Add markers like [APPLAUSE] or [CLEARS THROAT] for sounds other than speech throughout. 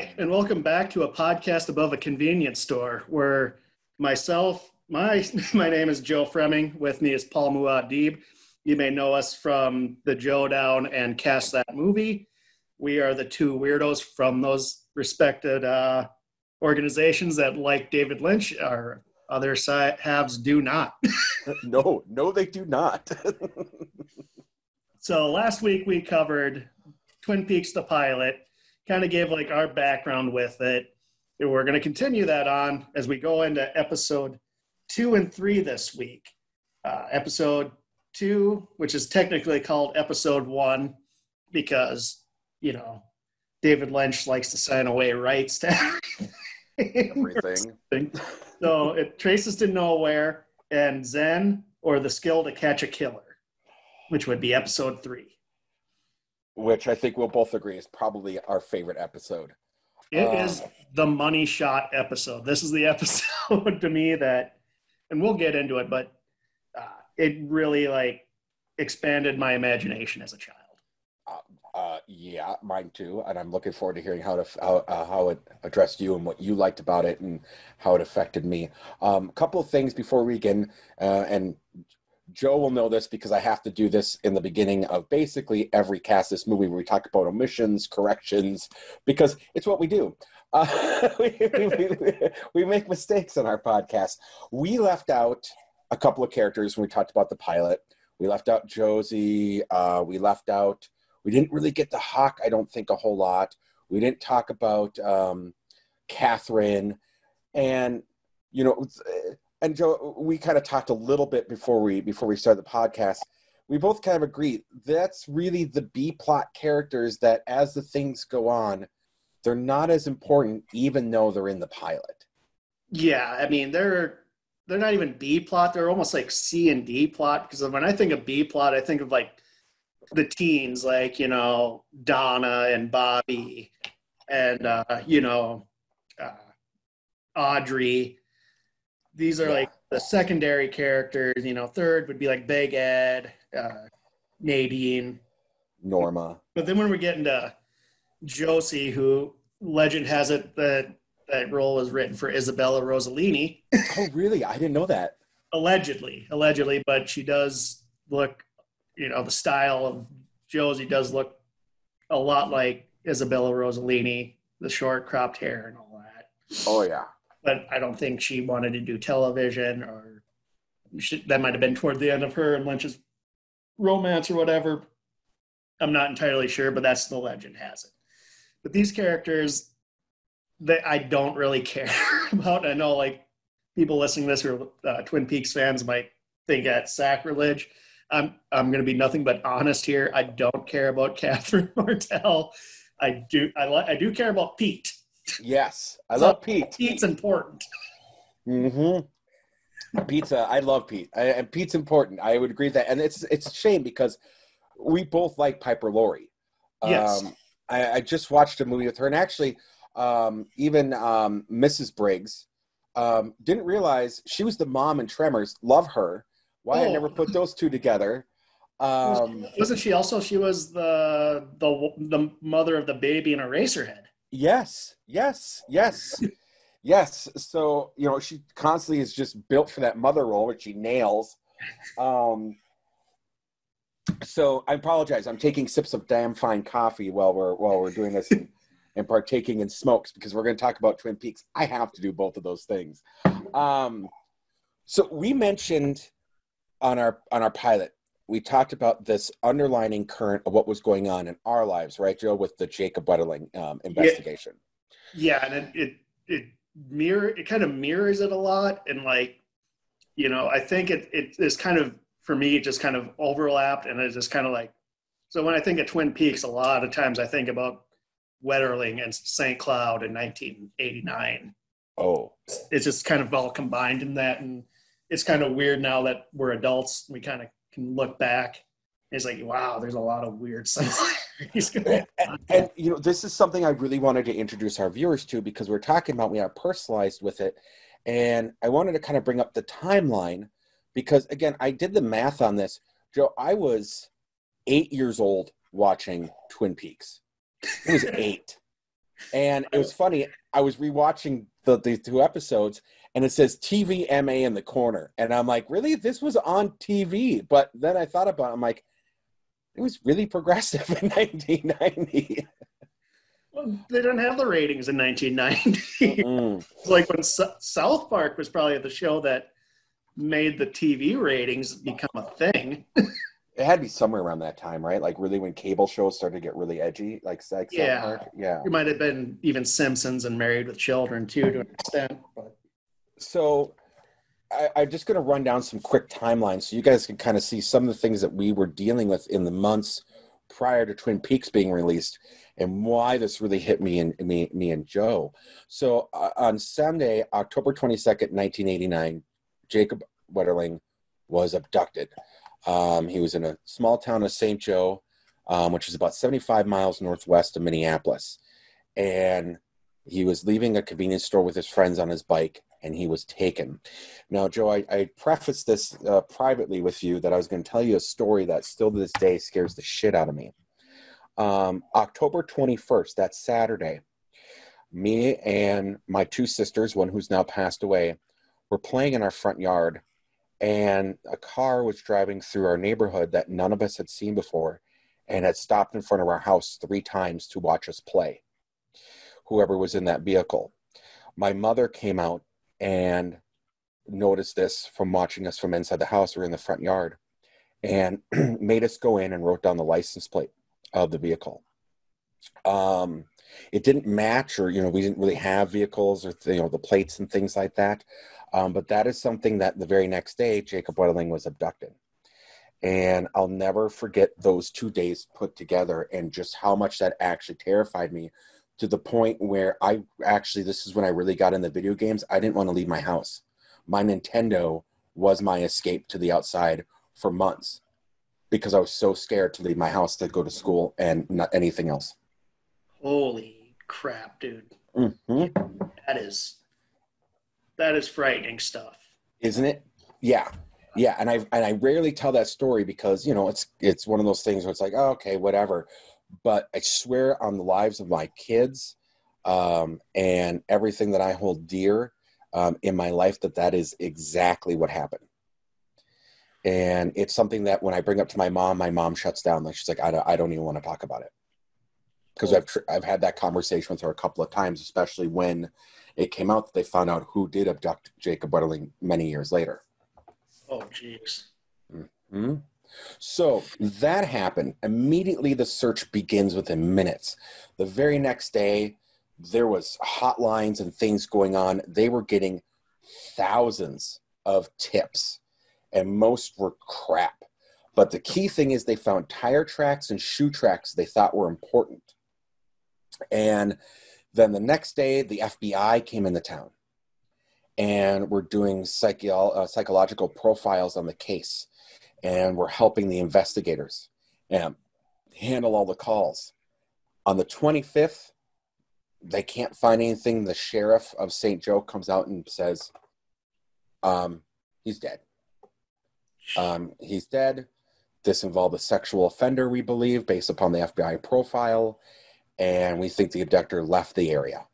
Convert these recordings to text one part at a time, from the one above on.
Hi, and welcome back to a podcast above a convenience store where myself, my [LAUGHS] my name is Joe Fremming. With me is Paul Muad'Dib. You may know us from the Joe Down and Cast That Movie. We are the two weirdos from those respected uh, organizations that, like David Lynch, our other side halves do not. [LAUGHS] [LAUGHS] no, no, they do not. so last week we covered Twin Peaks the pilot, kind of gave like our background with it. And we're going to continue that on as we go into episode two and three this week. Uh, episode two, which is technically called episode one, because, you know, David Lynch likes to sign away rights to everything. so it traces to nowhere and Zen or the skill to catch a killer, which would be episode three. Which I think we'll both agree is probably our favorite episode. It um, is the money shot episode. This is the [LAUGHS] episode to me that, and we'll get into it, but uh, it really like expanded my imagination as a child. Uh, yeah, mine too, and I'm looking forward to hearing how to how, uh, how it addressed you and what you liked about it and how it affected me. A um, couple of things before we begin, uh, and Joe will know this because I have to do this in the beginning of basically every cast this movie where we talk about omissions, corrections, because it's what we do. [LAUGHS] Uh, we, we, we, make mistakes on our podcast. We left out a couple of characters when we talked about the pilot. We left out Josie. Uh, we left out we didn't really get the Hawk, I don't think, a whole lot. We didn't talk about um, Catherine. And, you know, and Joe, we kind of talked a little bit before we before we started the podcast. We both kind of agree that's really the B plot characters that, as the things go on, they're not as important, even though they're in the pilot. Yeah, I mean they're they're not even B plot; they're almost like C and D plot. Because when I think of B plot, I think of like the teens, like you know Donna and Bobby, and uh, you know uh, Audrey. These are yeah. like the secondary characters. You know, third would be like Big Ed, uh, Nadine, Norma. But then when we get into Josie, who legend has it that that role was written for Isabella Rossellini. [LAUGHS] oh, really? I didn't know that. allegedly, allegedly, but she does look you know, the style of Josie does look a lot like Isabella Rossellini, the short cropped hair and all that. Oh yeah. But I don't think she wanted to do television, or she, that might have been toward the end of her and Lynch's romance or whatever. I'm not entirely sure, but that's the legend has it. But these characters that I don't really [LAUGHS] care about. I know like people listening to this who are uh, Twin Peaks fans might think that's sacrilege. I'm I'm going to be nothing but honest here. I don't care about [LAUGHS] Catherine Martell. I do I I do care about Pete. Yes, I so love Pete. Pete's important. Mm-hmm. Pizza. I love Pete, I, and Pete's important. I would agree with that, and it's it's a shame because we both like Piper Laurie. Yes. Um, I, I, just watched a movie with her, and actually, um, even um, Mrs. Briggs um, didn't realize she was the mom in Tremors. Love her why oh. I never put those two together. Um, Wasn't she also? She was the the the mother of the baby in Eraserhead. Yes, yes, yes, yes. So you know, she constantly is just built for that mother role, which she nails. Um, so I apologize. I'm taking sips of damn fine coffee while we're while we're doing this and, and partaking in smokes because we're going to talk about Twin Peaks. I have to do both of those things. Um, so we mentioned on our on our pilot we talked about this underlining current of what was going on in our lives right joe with the jacob wetterling um, investigation. Yeah, yeah and it, it it mirror it kind of mirrors it a lot and like you know i think it it is kind of for me it just kind of overlapped and it's just kind of like so when i think of twin peaks a lot of times i think about wetterling and st cloud in 1989 oh. It's just kind of all combined in that and it's kind of weird now that we're adults. We kind of can look back. It's like, wow, there's a lot of weird similarities. and, and, and, you know, this is something I really wanted to introduce our viewers to because we're talking about we are personalized with it, and I wanted to kind of bring up the timeline because again, I did the math on this. Joe, I was eight years old watching Twin Peaks. It was eight. And it was funny. I was rewatching the, the two episodes, and it says TVMA in the corner, and I'm like, really? This was on TV. But then I thought about, it, I'm like, it was really progressive in [LAUGHS] 1990. Well, they didn't have the ratings in 1990. Mm. It's [LAUGHS] like when S- South Park was probably the show that made the TV ratings become a thing. [LAUGHS] It had to be somewhere around that time, right? Like really when cable shows started to get really edgy, like Sex Yeah. Park. Yeah. It might have been even Simpsons and Married with Children too, to an extent. But So I, I'm just going to run down some quick timelines so you guys can kind of see some of the things that we were dealing with in the months prior to Twin Peaks being released and why this really hit me and me, me and Joe. So uh, on Sunday, October 22nd, 1989, Jacob Wetterling was abducted. Um, he was in a small town of St. Joe, um, which is about 75 miles northwest of Minneapolis. And he was leaving a convenience store with his friends on his bike and he was taken. Now, Joe, I, I prefaced this uh, privately with you that I was going to tell you a story that still to this day scares the shit out of me. Um, October 21st, that's Saturday, me and my two sisters, one who's now passed away, were playing in our front yard, and a car was driving through our neighborhood that none of us had seen before and had stopped in front of our house three times to watch us play. Whoever was in that vehicle. My mother came out and noticed this from watching us from inside the house or in the front yard and [CLEARS THROAT] made us go in and wrote down the license plate of the vehicle. Um, it didn't match, or you know, we didn't really have vehicles or you know the plates and things like that. Um, but that is something that the very next day, Jacob Wetterling was abducted, and I'll never forget those two days put together and just how much that actually terrified me to the point where I actually this is when I really got into video games. I didn't want to leave my house. My Nintendo was my escape to the outside for months because I was so scared to leave my house to go to school and not anything else. holy crap, dude. Mhm. That is that is frightening stuff. Isn't it? Yeah. Yeah, and I and I rarely tell that story because you know it's it's one of those things where it's like oh, okay whatever, but I swear on the lives of my kids um, and everything that I hold dear um, in my life that that is exactly what happened. And it's something that when I bring up to my mom, my mom shuts down. Like she's like, I don't, I don't even want to talk about it because I've tr- I've had that conversation with her a couple of times, especially when it came out that they found out who did abduct Jacob Wetterling many years later. Oh jeez. Hmm? So that happened. Immediately, the search begins within minutes. The very next day, there was hotlines and things going on. They were getting thousands of tips, and most were crap. But the key thing is they found tire tracks and shoe tracks they thought were important. And then the next day, the FBI came into town and we're doing psycho- uh, psychological profiles on the case and we're helping the investigators and handle all the calls. On the 25th, they can't find anything. The sheriff of St. Joe comes out and says, um, he's dead. Um, he's dead. This involved a sexual offender, we believe, based upon the FBI profile, and we think the abductor left the area.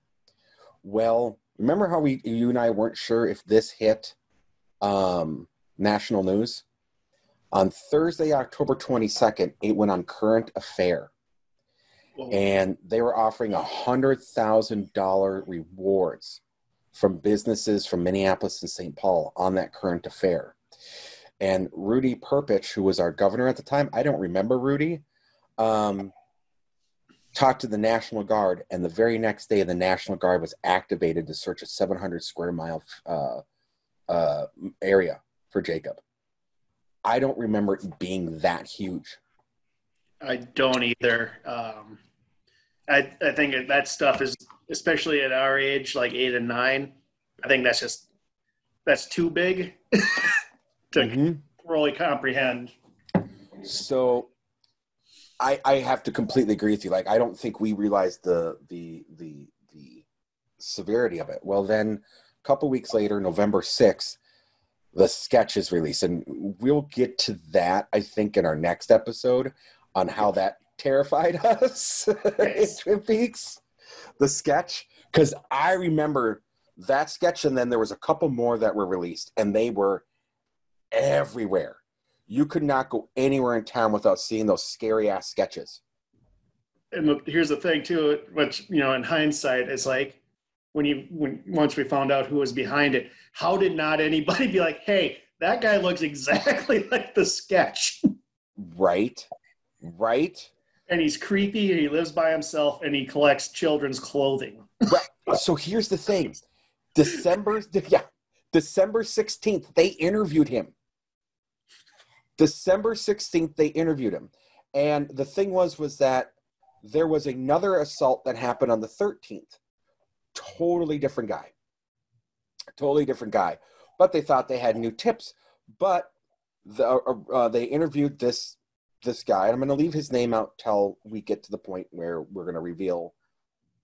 Well, remember how we, you and I weren't sure if this hit um, national news? On Thursday, October 22nd, it went on Current Affair, Whoa. and they were offering a hundred thousand dollar rewards from businesses from Minneapolis and St. Paul on that Current Affair. And Rudy Perpich, who was our governor at the time, I don't remember Rudy, um, talked to the National Guard, and the very next day, the National Guard was activated to search a 700 square mile uh, uh, area for Jacob. I don't remember it being that huge. I don't either. Um, I I think that stuff is especially at our age, like eight and nine. I think that's just that's too big [LAUGHS] to Mhm. really comprehend. So I I have to completely agree with you. Like I don't think we realized the the the the severity of it. Well then a couple weeks later, November 6th, the sketch is released. And we'll get to that, I think, in our next episode on how that terrified [LAUGHS] us in Twin Peaks. the sketch because I remember that sketch, and then there was a couple more that were released, and they were everywhere. You could not go anywhere in town without seeing those scary ass sketches. And here's the thing too, which you know, in hindsight, it's like when you when once we found out who was behind it, how did not anybody [LAUGHS] be like, "Hey, that guy looks exactly [LAUGHS] like the sketch," Right, right. and he's creepy, and he lives by himself, and he collects children's clothing. [LAUGHS] right. So here's the thing: December, yeah, December sixteenth, they interviewed him. December sixteenth, they interviewed him, and the thing was, was that there was another assault that happened on the thirteenth. Totally different guy. Totally different guy. But they thought they had new tips. But the, uh, uh, they interviewed this this guy. I'm going to leave his name out till we get to the point where we're going to reveal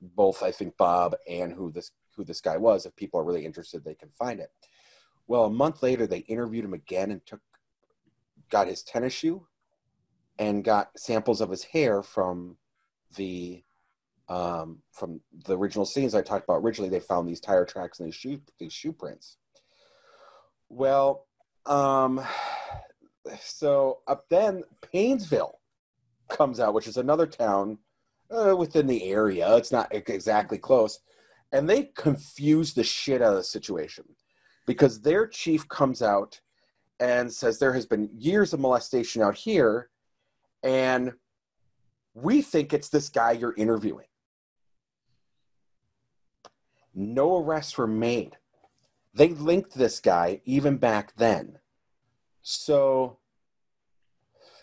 both. I think Bob and who this who this guy was. If people are really interested, they can find it. Well, a month later, they interviewed him again and took got his tennis shoe and got samples of his hair from the um, from the original scenes I talked about originally. They found these tire tracks and these shoe these shoe prints. Well, um, so up then Paynesville comes out, which is another town uh, within the area. It's not exactly close, and they confuse the shit out of the situation because their chief comes out and says there has been years of molestation out here, and we think it's this guy you're interviewing. No arrests were made. They linked this guy even back then. So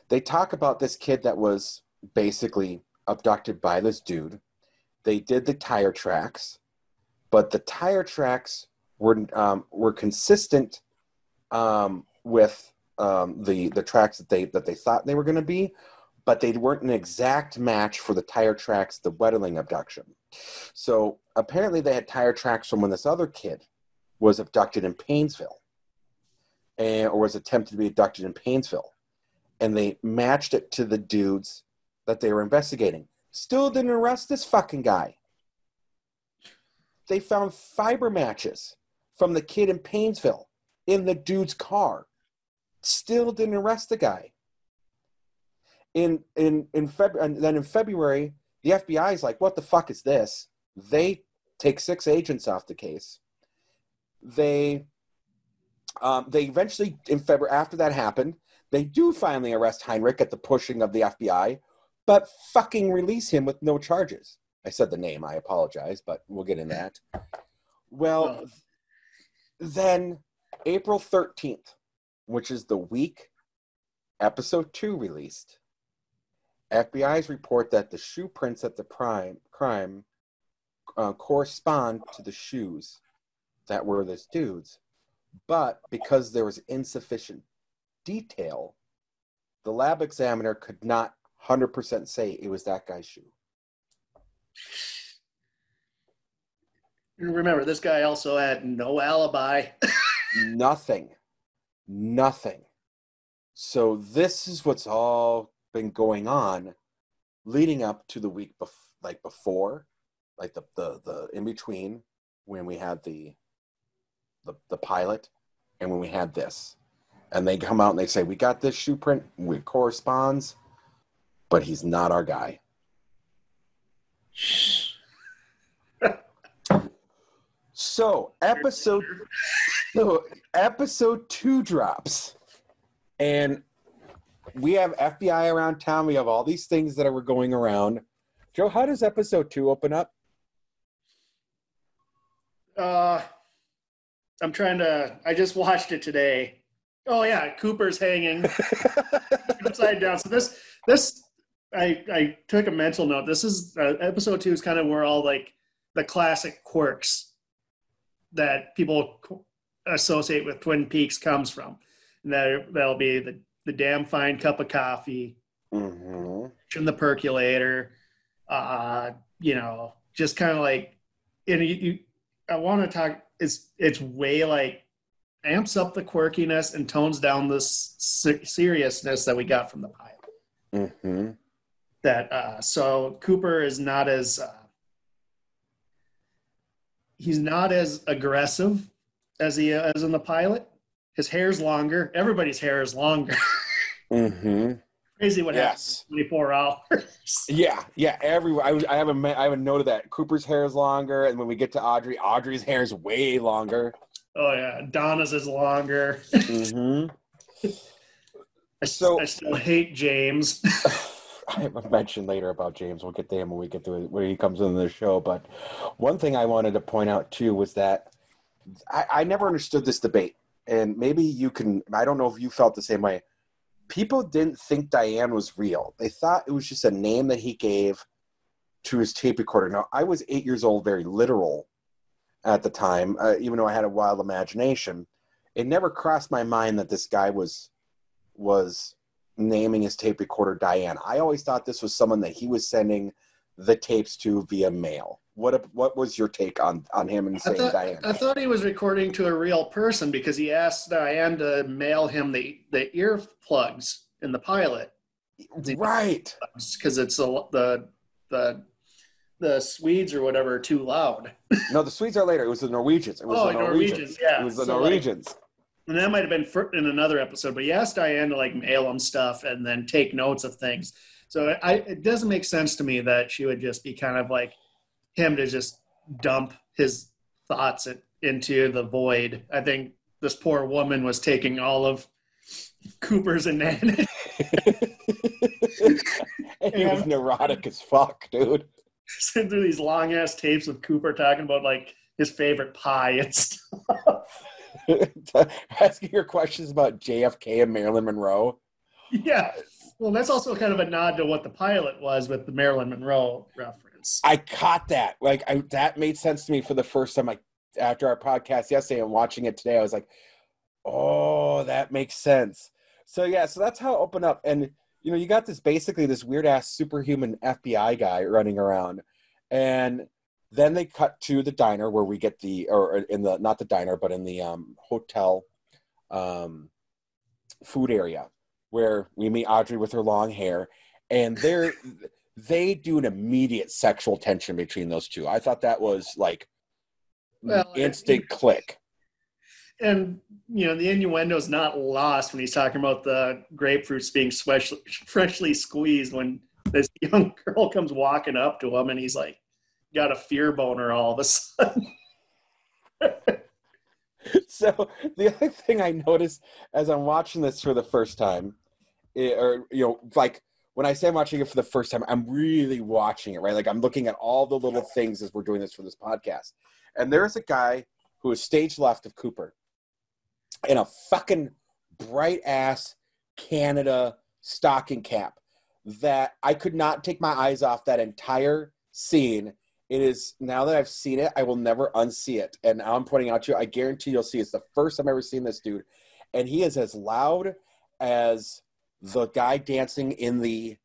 they talk about this kid that was basically abducted by this dude. They did the tire tracks, but the tire tracks were um, were consistent um, with um, the the tracks that they that they thought they were going to be, but they weren't an exact match for the tire tracks the Wetterling abduction. So apparently they had tire tracks from when this other kid was abducted in Paynesville, and, or was attempted to be abducted in Paynesville, and they matched it to the dudes that they were investigating. Still didn't arrest this fucking guy. They found fiber matches from the kid in Paynesville in the dude's car. Still didn't arrest the guy. In in in February, and then in February, the FBI is like, "What the fuck is this?" They take six agents off the case. They um, they eventually in February after that happened, they do finally arrest Heinrich at the pushing of the FBI, but fucking release him with no charges. I said the name. I apologize, but we'll get in that. Well, then April 13th, which is the week episode 2 released, FBI's report that the shoe prints at the prime, crime uh, correspond to the shoes that were this dude's. But because there was insufficient detail, the lab examiner could not 100% say it was that guy's shoe. Remember, this guy also had no alibi. [LAUGHS] Nothing. Nothing. So this is what's all been going on leading up to the week bef- like before, like the, the the in between when we had the the the pilot and when we had this. And they come out and they say, We got this shoe print, it corresponds, but he's not our guy. [LAUGHS] So episode so episode two drops. And we have FBI around town. We have all these things that are going around. Joe, how does episode two open up? Uh, I'm trying to. I just watched it today. Oh yeah, Cooper's hanging [LAUGHS] upside down. So this this I I took a mental note. This is uh, episode two is kind of where all like the classic quirks that people associate with Twin Peaks comes from. And that that'll be the the damn fine cup of coffee, mm-hmm. in the percolator, uh, you know, just kind of like, and you, you I want to talk. It's it's way like amps up the quirkiness and tones down this se- seriousness that we got from the pilot. Mm-hmm. That uh, so Cooper is not as uh, he's not as aggressive as he is in the pilot. His hair's longer. Everybody's hair is longer. [LAUGHS] Mm-hmm. Crazy what Yes. happens in 24 hours. [LAUGHS] Yeah, yeah. Every I, I have a ma- I have a note of that. Cooper's hair is longer, and when we get to Audrey, Audrey's hair is way longer. Oh yeah, Donna's is longer. Mm-hmm. [LAUGHS] I, So- I still hate James. I have a mention later about James. We'll get to him when we get to it, when he comes into the show. But one thing I wanted to point out too was that I, I never understood this debate, and maybe you can. I don't know if you felt the same way. People didn't think Diane was real. They thought it was just a name that he gave to his tape recorder. Now, I was eight years old, very literal at the time, uh, even though I had a wild imagination. It never crossed my mind that this guy was was naming his tape recorder Diane. I always thought this was someone that he was sending the tapes to via mail. What what was your take on on him and I saying thought, Diane? I thought he was recording to a real person because he asked Diane to mail him the, the earplugs in the pilot right. because it's the, the the the Swedes or whatever are too loud. [LAUGHS] No, the Swedes are later. It was the Norwegians. It was Oh, the Norwegians. Norwegians, yeah. It was the So, like, Norwegians. And that might have been for, in another episode, but he asked Diane to like mail him stuff and then take notes of things. So I, it doesn't make sense to me that she would just be kind of like him to just dump his thoughts into the void. I think this poor woman was taking all of Cooper's and Nan. [LAUGHS] [LAUGHS] and he was neurotic as fuck, dude. sent through these long ass tapes of Cooper talking about like his favorite pie and [LAUGHS] stuff. Asking your questions about JFK and Marilyn Monroe. yeah. Well, that's also kind of a nod to what the pilot was with the Marilyn Monroe reference. I caught that. Like I, that made sense to me for the first time. Like after our podcast yesterday and watching it today, I was like, "Oh, that makes sense." So yeah, so that's how it opened up. And you know, you got this basically this weird ass superhuman FBI guy running around, and then they cut to the diner where we get the or in the not the diner but in the um, hotel um, food area where we meet Audrey with her long hair, and they're they do an immediate sexual tension between those two. I thought that was like Well, instant click. and you know the innuendo is not lost when he's talking about the grapefruits being fresh, freshly squeezed when this [LAUGHS] young girl comes walking up to him and he's like got a fear boner all of a sudden [LAUGHS] so the other thing I noticed as I'm watching this for the first time, eh, or you know, like when I say I'm watching it for the first time, I'm really watching it, right? Like I'm looking at all the little things as we're doing this for this podcast. And there's a guy who is stage left of Cooper in a fucking bright ass Canada stocking cap that I could not take my eyes off that entire scene it is now that I've seen it, I will never unsee it. And I'm pointing out to you, I guarantee you'll see it's the first time I've ever seen this dude. And he is as loud as the guy dancing in the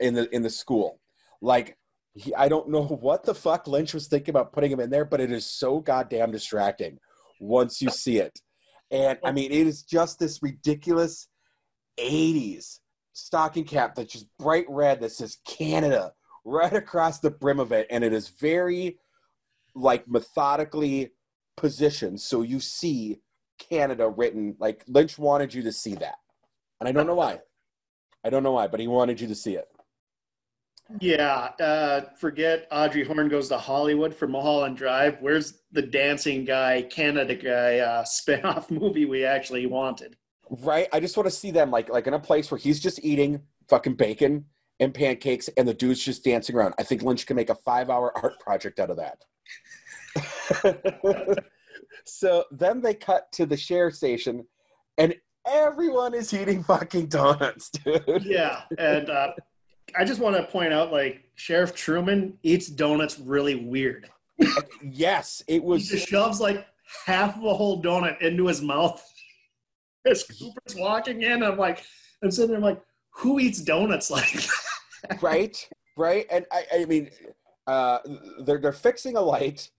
in the in the school. Like he, I don't know [LAUGHS] what the fuck Lynch was thinking about putting him in there, but it is so goddamn distracting once you see it. And I mean, it is just this ridiculous 80s stocking cap that's just bright red that says Canada right [LAUGHS] across the brim of it and it is very like methodically positioned so you see canada written like lynch wanted you to see that and i don't know why. I don't know why but he wanted you to see it. Yeah uh forget audrey horne goes to hollywood for mulholland drive. Where's the dancing guy canada guy uh spin-off [LAUGHS] movie we actually wanted? Right? I just want to see them like like in a place where he's just eating fucking bacon and pancakes and the dude's just dancing around. I think lynch can make a five hour art project out of that. [LAUGHS] So then they cut to the share station and everyone is eating fucking donuts dude. Yeah and uh i just want to point out like sheriff truman eats donuts really weird. [LAUGHS] Yes it was he just shoves like half of a whole donut into his mouth. [LAUGHS] As cooper's walking in i'm like i'm sitting there I'm like who eats donuts like that? [LAUGHS] right right and i i mean uh they're they're fixing a light.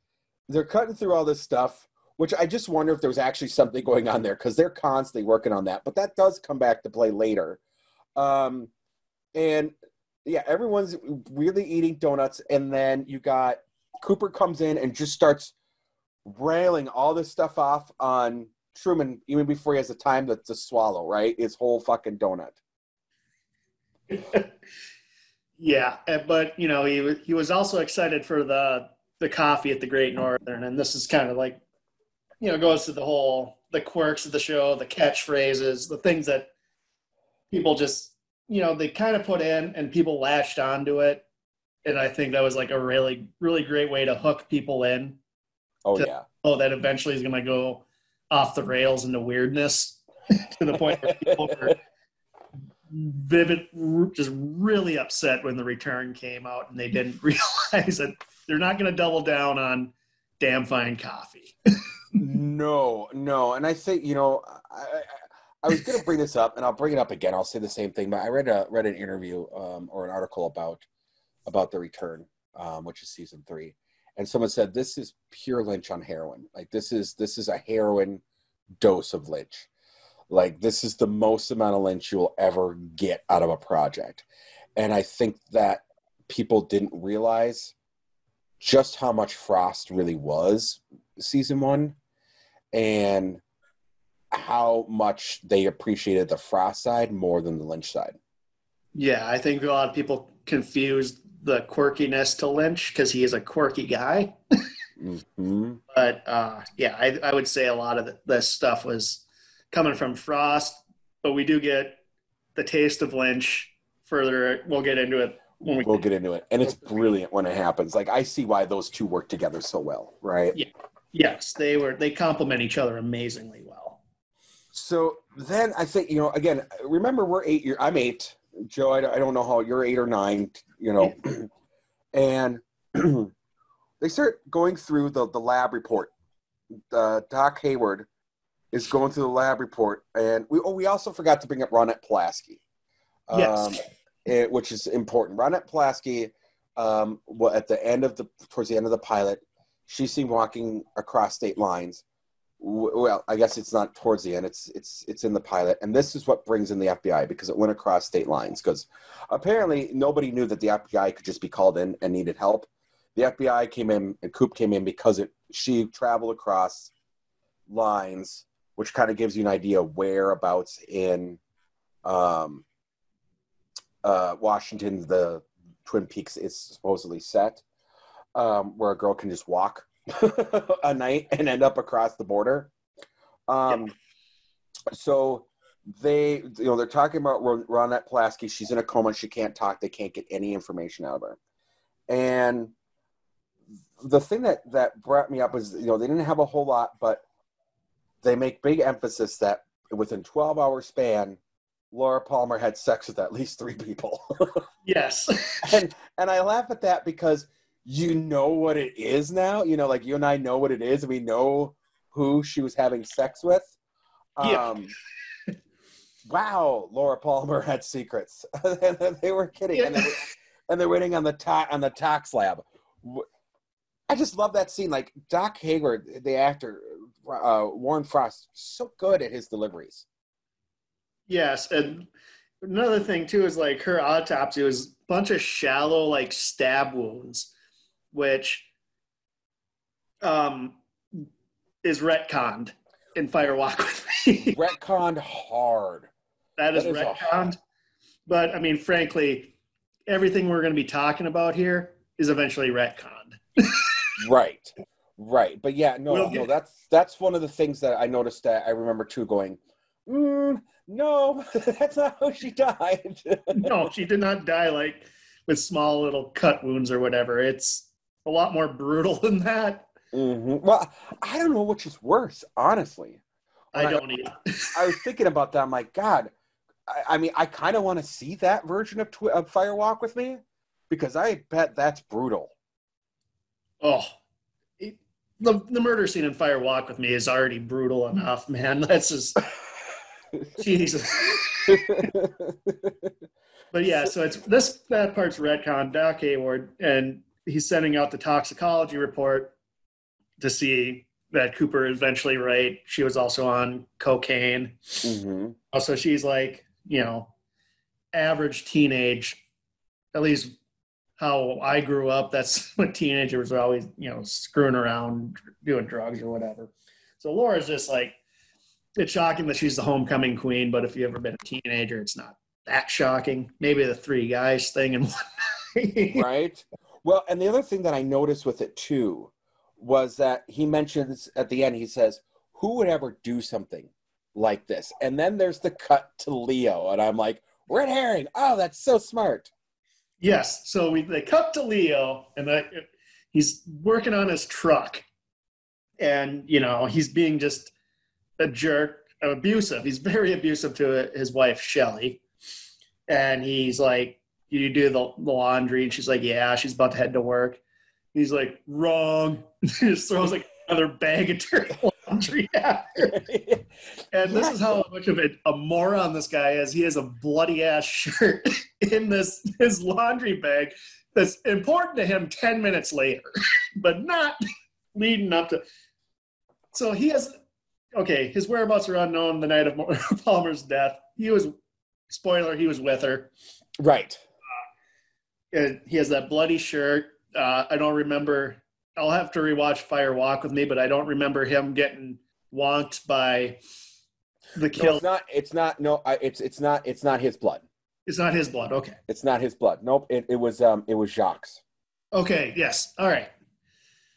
They're cutting through all this stuff which i just wonder if there's actually something going on there because they're constantly working on that but that does come back to play later um and yeah everyone's really eating donuts and then you got cooper comes in and just starts railing all this stuff off on Truman even before he has the time to, to swallow, right? His whole fucking donut. [LAUGHS] yeah, but you know he he was also excited for the the coffee at the Great Northern, and this is kind of like you know goes to the whole the quirks of the show, the catchphrases, the things that people just you know they kind of put in and people latched onto it, and I think that was like a really really great way to hook people in. Oh to, yeah. Oh, that eventually is going to go off the rails into weirdness [LAUGHS] to the point where people were vivid, just really upset when the return came out and they didn't [LAUGHS] realize that they're not going to double down on damn fine coffee. [LAUGHS] no, no, and I say, you know, I, I, I was going to bring this up, and I'll bring it up again. I'll say the same thing, but I read a read an interview um, or an article about about the return, um, which is season three, and someone said this is pure Lynch on heroin. Like this is this is a heroin dose of Lynch. Like this is the most amount of Lynch you'll ever get out of a project, and I think that people didn't realize just how much Frost really was season one, and how much they appreciated the Frost side more than the Lynch side. Yeah, I think a lot of people confused the quirkiness to Lynch because he is a quirky guy. mm-hmm. [LAUGHS] But uh, yeah, I, I, would say a lot of the, this stuff was coming from Frost, but we do get the taste of Lynch further. We'll get into it when we we'll get into it, and it's brilliant when it happens. Like I see why those two work together so well, right? Yeah. Yes, they were. They complement each other amazingly well. So then I think you know again. Remember, we're eight year. I'm eight. Joe, I, I don't know how you're eight or nine. You know, [CLEARS THROAT] and [CLEARS THROAT] they start going through the the lab report. Uh, Doc Hayward is going through the lab report, and we oh we also forgot to bring up Ronette Pulaski. Um, yes. It, which is important. Ronette Pulaski, um, at the end of the towards the end of the pilot, she's seen walking across state lines. Well, I guess it's not towards the end. It's it's it's in the pilot, and this is what brings in the FBI because it went across state lines. Because apparently nobody knew that the FBI could just be called in and needed help. The FBI came in and Coop came in because it she traveled across lines, which kind of gives you an idea whereabouts in um, uh, Washington the Twin Peaks is supposedly set, um, where a girl can just walk [LAUGHS] a night and end up across the border. Um, So they, you know, they're talking about Ronette Pulaski. She's in a coma. She can't talk. They can't get any information out of her. And the thing that that brought me up is, you know, they didn't have a whole lot, but they make big emphasis that within 12 hour span, Laura Palmer had sex with at least three people. [LAUGHS] yes. and and I laugh at that because you know what it is now. You know, like you and I know what it is, we know who she was having sex with. Yeah. Um, wow, Laura Palmer had secrets. [LAUGHS] they were kidding, yeah. and, they were, and they're waiting on the ta- on the tox lab. I just love that scene. Like Doc Hayward, the actor, uh, Warren Frost, so good at his deliveries. Yes, and another thing too is like her autopsy was a bunch of shallow like stab wounds, which um is retconned in Fire Walk with Me. [LAUGHS] retconned hard. That is, that is retconned. But I mean, frankly, everything we're going to be talking about here is eventually retconned. [LAUGHS] right, right. But yeah, no, we'll no, get... that's that's one of the things that I noticed that I remember too. Going, mm, no, [LAUGHS] that's not how she died. no, she did not die like with small little cut wounds or whatever. It's a lot more brutal [LAUGHS] than that. Mm-hmm. Well, I don't know which is worse, honestly. When I don't I, either. I was thinking about that. I'm like, God, I, I mean, I kind of want to see that version of, Twi- of Fire Walk with me because I bet that's brutal. Oh, it, the the murder scene in Fire Walk with Me is already brutal enough, man. [LAUGHS] That's just [LAUGHS] Jesus. but yeah, so it's this that part's retcon. Doc Hayward, and he's sending out the toxicology report to see that Cooper is eventually right. She was also on cocaine. Mm-hmm. Also, she's like you know, average teenage, at least how I grew up. That's [LAUGHS] when teenagers are always, you know, screwing around, doing drugs or whatever. So Laura's just like, it's shocking that she's the homecoming queen, but if you've ever been a teenager, it's not that shocking. Maybe the three guys thing and [LAUGHS] whatnot. right? Well, and the other thing that I noticed with it too was that he mentions at the end, he says, Who would ever do something like this? And then there's the cut to Leo, and I'm like, Red herring. Oh, that's so smart. Yes. So we they cut to Leo, and he's working on his truck, and you know he's being just a jerk, abusive. He's very abusive to his wife Shelly, and he's like, "You do the, the laundry," and she's like, "Yeah." She's about to head to work. He's like, "Wrong." [LAUGHS] he just throws like another bag of dirty [LAUGHS] laundry after. And this is how much of a, a moron this guy is. He has a bloody ass shirt [LAUGHS] in this his laundry bag that's important to him 10 minutes later, but not leading up to. So he has, okay, his whereabouts are unknown the night of Palmer's death. He was, spoiler, he was with her. Right. Uh, he has that bloody shirt. Uh, I don't remember. I'll have to rewatch Fire Walk with me, but I don't remember him getting wonked by the No, kill. it's not. It's not. No, I, it's it's not. It's not his blood. it's not his blood. Okay. It's not his blood. Nope. It, it was um. It was Jacques. Okay, yes. All right.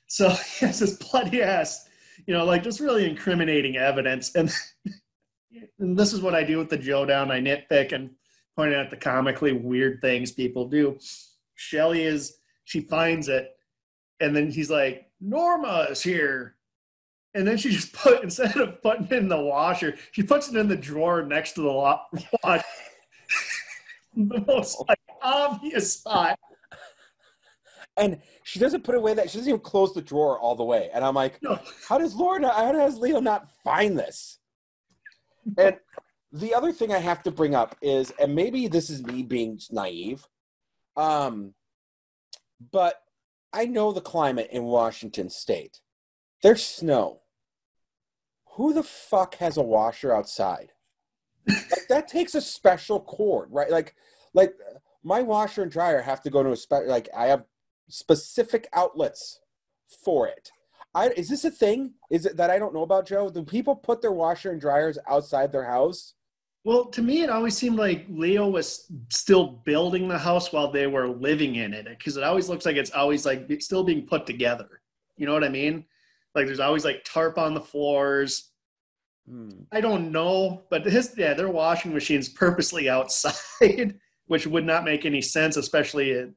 So he has this bloody ass, you know, like just really incriminating evidence. And, [LAUGHS] and this is what I do with the Joe down. I nitpick and point out the comically weird things people do. Shelly is, she finds it, and then he's like, Norma is here. And then she just [LAUGHS] put, instead of putting it in the washer, she puts it in the drawer next to the lo- wash. [LAUGHS] the most like obvious spot. And she doesn't put away that. She doesn't even close the drawer all the way. And I'm like, No. how does Laura? How does Leo not find this? [LAUGHS] And the other thing I have to bring up is, and maybe this is me being naive, um, but I know the climate in Washington State. There's snow. Who the fuck has a washer outside? like that takes a special cord, right? Like, like my washer and dryer have to go to a spe- like I have specific outlets for it. I, is this a thing? Is it that I don't know about, Joe? Do people put their washer and dryers outside their house? Well, to me, it always seemed like Leo was still building the house while they were living in it, because it always looks like it's always like still being put together. You know what I mean? Like there's always like tarp on the floors. Hmm. I don't know, but his yeah, their washing machine's purposely outside, [LAUGHS] which would not make any sense, especially at,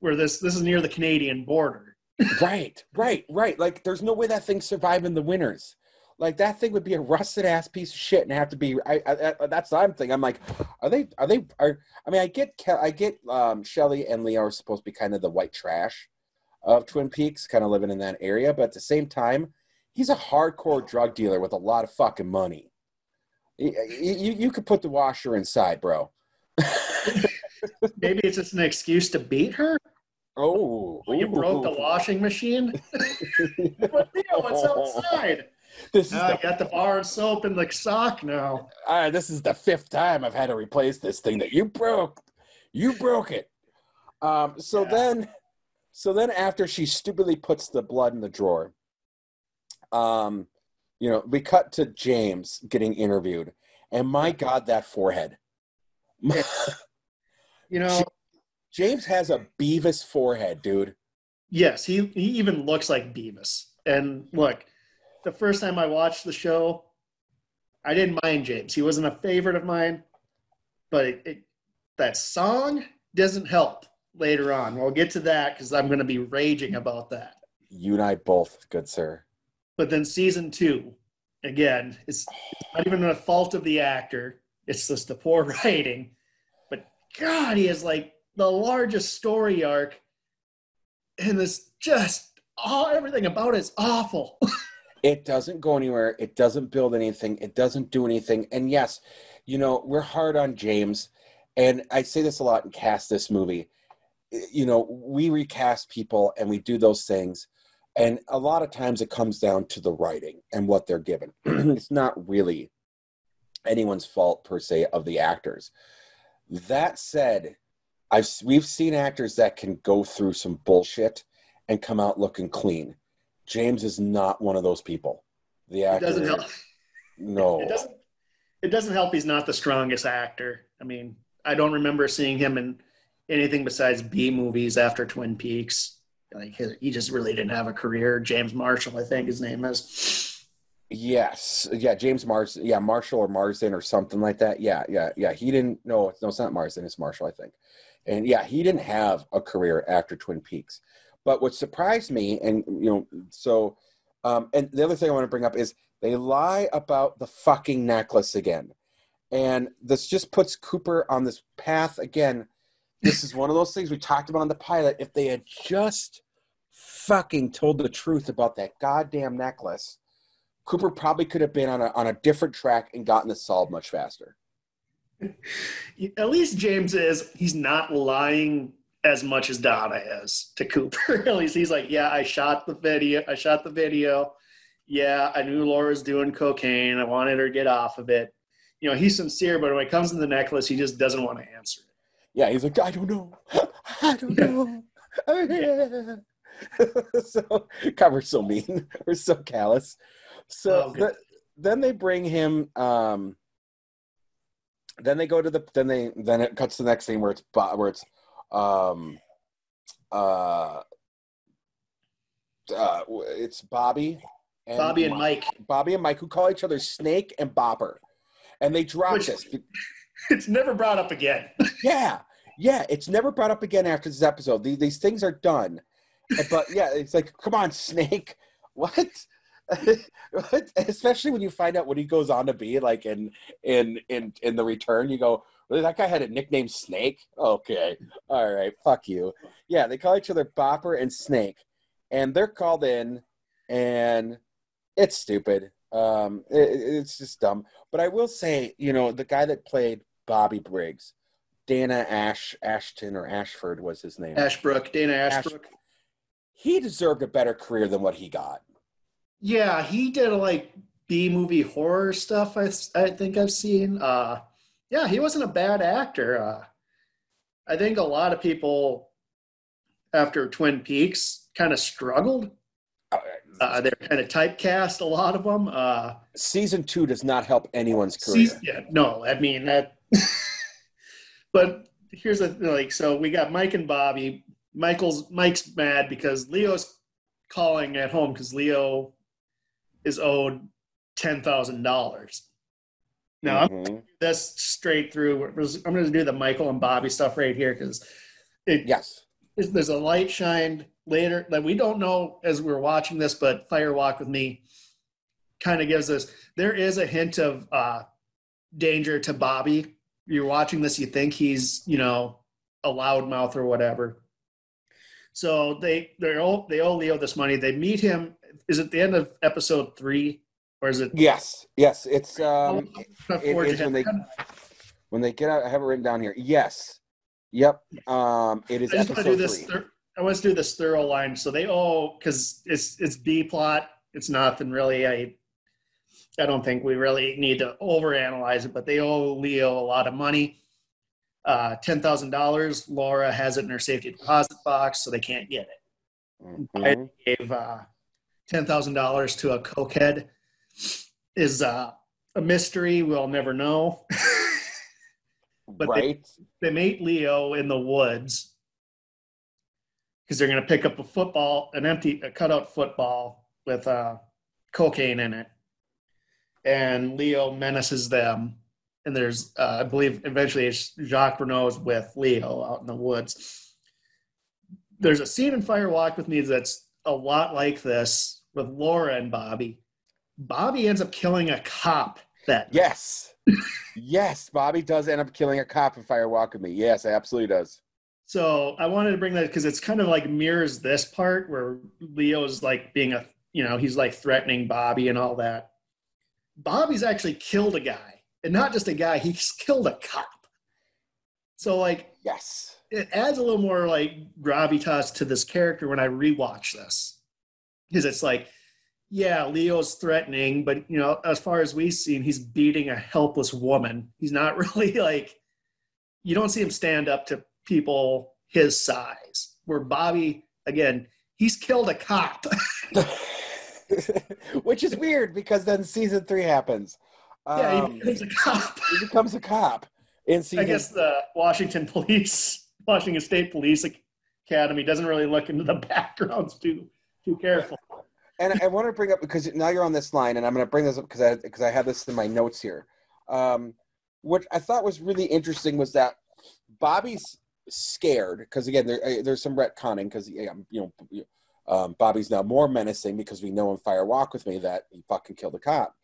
where this this is near the Canadian border. [LAUGHS] Right, right, right. Like, there's no way that thing survive in the winters. Like that thing would be a rusted ass piece of shit and have to be. I, I, I that's what I'm thinking. I'm like, are they? Are they? Are I mean, I get, Ke- I get. Um, Shelly and Leo are supposed to be kind of the white trash of Twin Peaks, kind of living in that area, but at the same time, he's a hardcore drug dealer with a lot of fucking money. You, you, you could put the washer inside, bro. [LAUGHS] Maybe it's just an excuse to beat her. Oh, You broke the washing machine. [LAUGHS] but Leo, it's outside. [LAUGHS] This is Now I the got the bar of soap and the sock now. All right, this is the fifth time I've had to replace this thing that you broke. You broke it. Um, so Yeah. then, so then after she stupidly puts the blood in the drawer, um, you know, we cut to James getting interviewed, and my God, that forehead. [LAUGHS] You know, James has a Beavis forehead, dude. yes, he, he even looks like Beavis. And look, the first time I watched the show, I didn't mind James. He wasn't a favorite of mine, but it, it, that song doesn't help later on. We'll get to that because I'm going to be raging about that. You and I both, good sir. But then season two, again, it's not even a fault of the actor. It's just the poor [LAUGHS] writing. But God, he has like the largest story arc, and this just all everything about it is awful. [LAUGHS] It doesn't go anywhere. It doesn't build anything. It doesn't do anything. And yes, you know, we're hard on James. And I say this a lot in Cast This Movie. You know, we recast people and we do those things. And a lot of times it comes down to the writing and what they're given. [CLEARS THROAT] it's not really anyone's fault per se of the actors. That said, I've we've seen actors that can go through some bullshit and come out looking clean. James is not one of those people. The It actor, doesn't help. no, It doesn't. It doesn't help. He's not the strongest actor. I mean, I don't remember seeing him in anything besides B movies after Twin Peaks. Like he- he just really didn't have a career. James Marshall, I think his name is. Yes, yeah, James Mars, yeah, Marshall or Marsden or something like that. Yeah, yeah, yeah. He didn't. No, no, it's not Marsden. It's Marshall, I think. And yeah, he didn't have a career after Twin Peaks. But what surprised me, and you know, so, um, and the other thing I want to bring up is they lie about the fucking necklace again, and this just puts Cooper on this path again. This is one of those things we talked about on the pilot. If they had just fucking told the truth about that goddamn necklace. Cooper probably could have been on a on a different track and gotten this solved much faster. At least James is. He's not lying as much as Donna is to Cooper. [LAUGHS] At least he's like, yeah, I shot the video. I shot the video. Yeah, I knew Laura's doing cocaine. I wanted her to get off of it. You know, he's sincere, but when it comes to the necklace, he just doesn't want to answer it. Yeah, he's like, I don't know, [LAUGHS] I don't know. [LAUGHS] yeah. so Cooper's so mean. We're so callous. So Oh, th- then they bring him. Um, then they go to the. Then they. Then it cuts to the next scene where it's where it's, um, uh, uh, it's Bobby. And Bobby and Mike. Bobby and Mike, who call each other Snake and Bopper, and they drop Which- this. [LAUGHS] It's never brought up again. [LAUGHS] Yeah, yeah. It's never brought up again after this episode. These, these things are done. But yeah, it's like, come on, Snake. [LAUGHS] What? Especially when you find out what he goes on to be like in in in in the return, you go? That guy had a nickname Snake. Okay, all right, fuck you. Yeah, they call each other Bopper and Snake, and they're called in, and it's stupid. Um, it, it's just dumb. But I will say, you know, the guy that played Bobby Briggs, Dana Ash Ashton or Ashford was his name. Ashbrook, Dana Ash- Ashbrook. He deserved a better career than what he got. Yeah, he did like B movie horror stuff. I I think I've seen. Uh, yeah, he wasn't a bad actor. Uh, I think a lot of people after Twin Peaks kind of struggled. Uh, they're kind of typecast. A lot of them. Uh, Season two does not help anyone's career. seas- yeah, no, I mean that. [LAUGHS] but here's the like. So we got Mike and Bobby. Michael's Mike's mad because Leo's calling at home because Leo is owed ten thousand dollars. Now I'm Mhm. this straight through. I'm going to do the Michael and Bobby stuff right here because it Yes. there's, a light shined later that we don't know as we're watching this, but Fire Walk with Me kind of gives us there is a hint of uh, danger to Bobby. You're watching this, you think he's you know a loudmouth or whatever. So they they owe they owe Leo this money. They meet him. Is it the end of episode three, or is it? Yes. Yes. It's um it is when they- when they get out I have it written down here. Yes. Yep. Um it is I just want to do this. Thir- I want to do this thorough line. So they owe because it's it's B plot. It's nothing really. I I don't think we really need to overanalyze it, but they owe Leo a lot of money. Uh, ten thousand dollars. Laura has it in her safety deposit box, so they can't get it. Mhm. Gave uh, ten thousand dollars to a cokehead is uh, a mystery. We'll never know. [LAUGHS] but they- right. they meet Leo in the woods because they're going to pick up a football, an empty, a cutout football with uh, cocaine in it. And Leo menaces them. And there's, uh, I believe, eventually it's Jacques Renault's with Leo out in the woods. There's a scene in Fire Walk with Me that's a lot like this with Laura and Bobby. Bobby ends up killing a cop that Yes. yes, Bobby does end up killing a cop in Fire Walk with Me. Yes, absolutely does. So I wanted to bring that because it's kind of like mirrors this part where Leo's like being a, you know, he's like threatening Bobby and all that. Bobby's actually killed a guy, and not just a guy, he's killed a cop. So like Yes. it adds a little more like gravitas to this character when I rewatch this. Because it's like, yeah, Leo's threatening, but you know, as far as we've seen, he's beating a helpless woman. He's not [LAUGHS] really like you don't see him stand up to people his size. Where Bobby, again, he's killed a cop. [LAUGHS] Which is weird because then season three happens. yeah, Um, he becomes a cop. he becomes a cop in season. I guess the Washington Police, Washington State Police Academy doesn't really look into the [LAUGHS] backgrounds too too careful. And I want to bring up because now you're on this line, and I'm going to bring this up because I because I have this in my notes here. Um, what I thought was really interesting was that Bobby's scared because again there, uh, there's some retconning because you know um, Bobby's now more menacing because we know in Fire Walk with Me that he fucking killed a cop,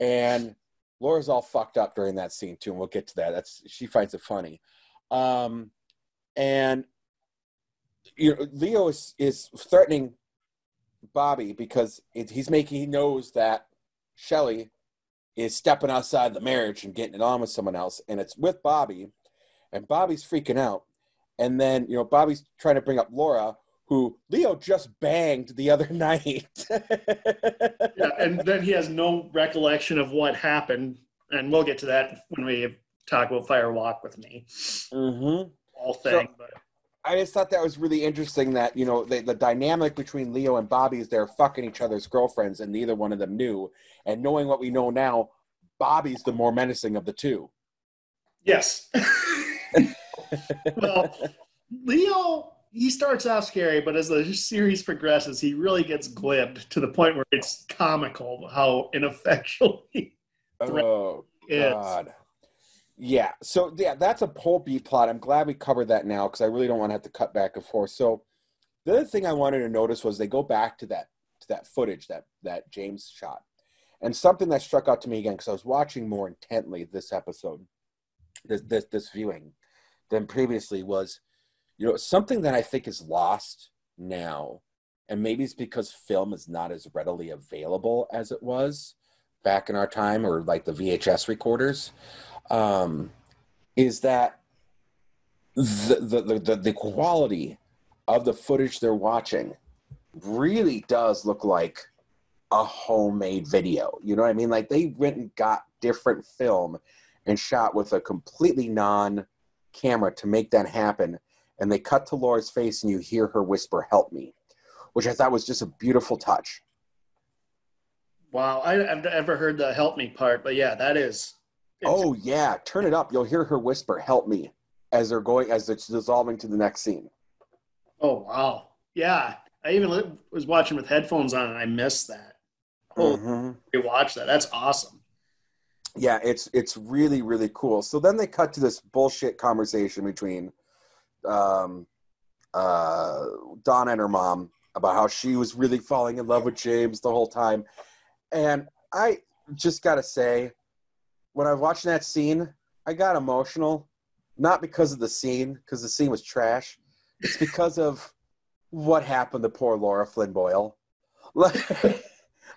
and Laura's all fucked up during that scene too, and we'll get to that. That's she finds it funny, um, and you know Leo is is threatening Bobby because it, he's making he knows that Shelly is stepping outside the marriage and getting it on with someone else, and it's with Bobby, and Bobby's freaking out, and then you know Bobby's trying to bring up Laura, who Leo just banged the other [LAUGHS] night. Yeah, and then he has no recollection of what happened, and we'll get to that when we talk about Fire Walk with Me. mm-hmm. Whole thing, but I just thought that was really interesting that you know the, the dynamic between Leo and Bobby is they're fucking each other's girlfriends, and neither one of them knew. And knowing what we know now, Bobby's the more menacing of the two. yes. [LAUGHS] well, Leo, he starts off scary, but as the series progresses, he really gets glibbed to the point where it's comical how ineffectual he Oh is. Yeah. So yeah, that's a whole B plot. I'm glad we covered that now because I really don't want to have to cut back and forth. So the other thing I wanted to notice was they go back to that to that footage that that James shot, and something that struck out to me again because I was watching more intently this episode, this this this viewing, than previously was, you know, something that I think is lost now, and maybe it's because film is not as readily available as it was back in our time or like the VHS recorders um, is that the, the, the, the, quality of the footage they're watching really does look like a homemade video. You know what I mean? Like they went and got different film and shot with a completely non camera to make that happen. And they cut to Laura's face and you hear her whisper, Help me, which I thought was just a beautiful touch. Wow, I, I've never heard the help me part, but yeah, that is. Oh yeah, turn it up. You'll hear her whisper, "Help me," as they're going as it's dissolving to the next scene. Oh wow, yeah. I even was watching with headphones on, and I missed that. Oh, Mhm. rewatch that. That's awesome. Yeah, it's it's really really cool. So then they cut to this bullshit conversation between um, uh, Donna and her mom about how she was really falling in love with James the whole time, and I just gotta say, when I was watching that scene, I got emotional, not because of the scene, because the scene was trash. It's because of what happened to poor Laura Flynn Boyle. [LAUGHS] Like,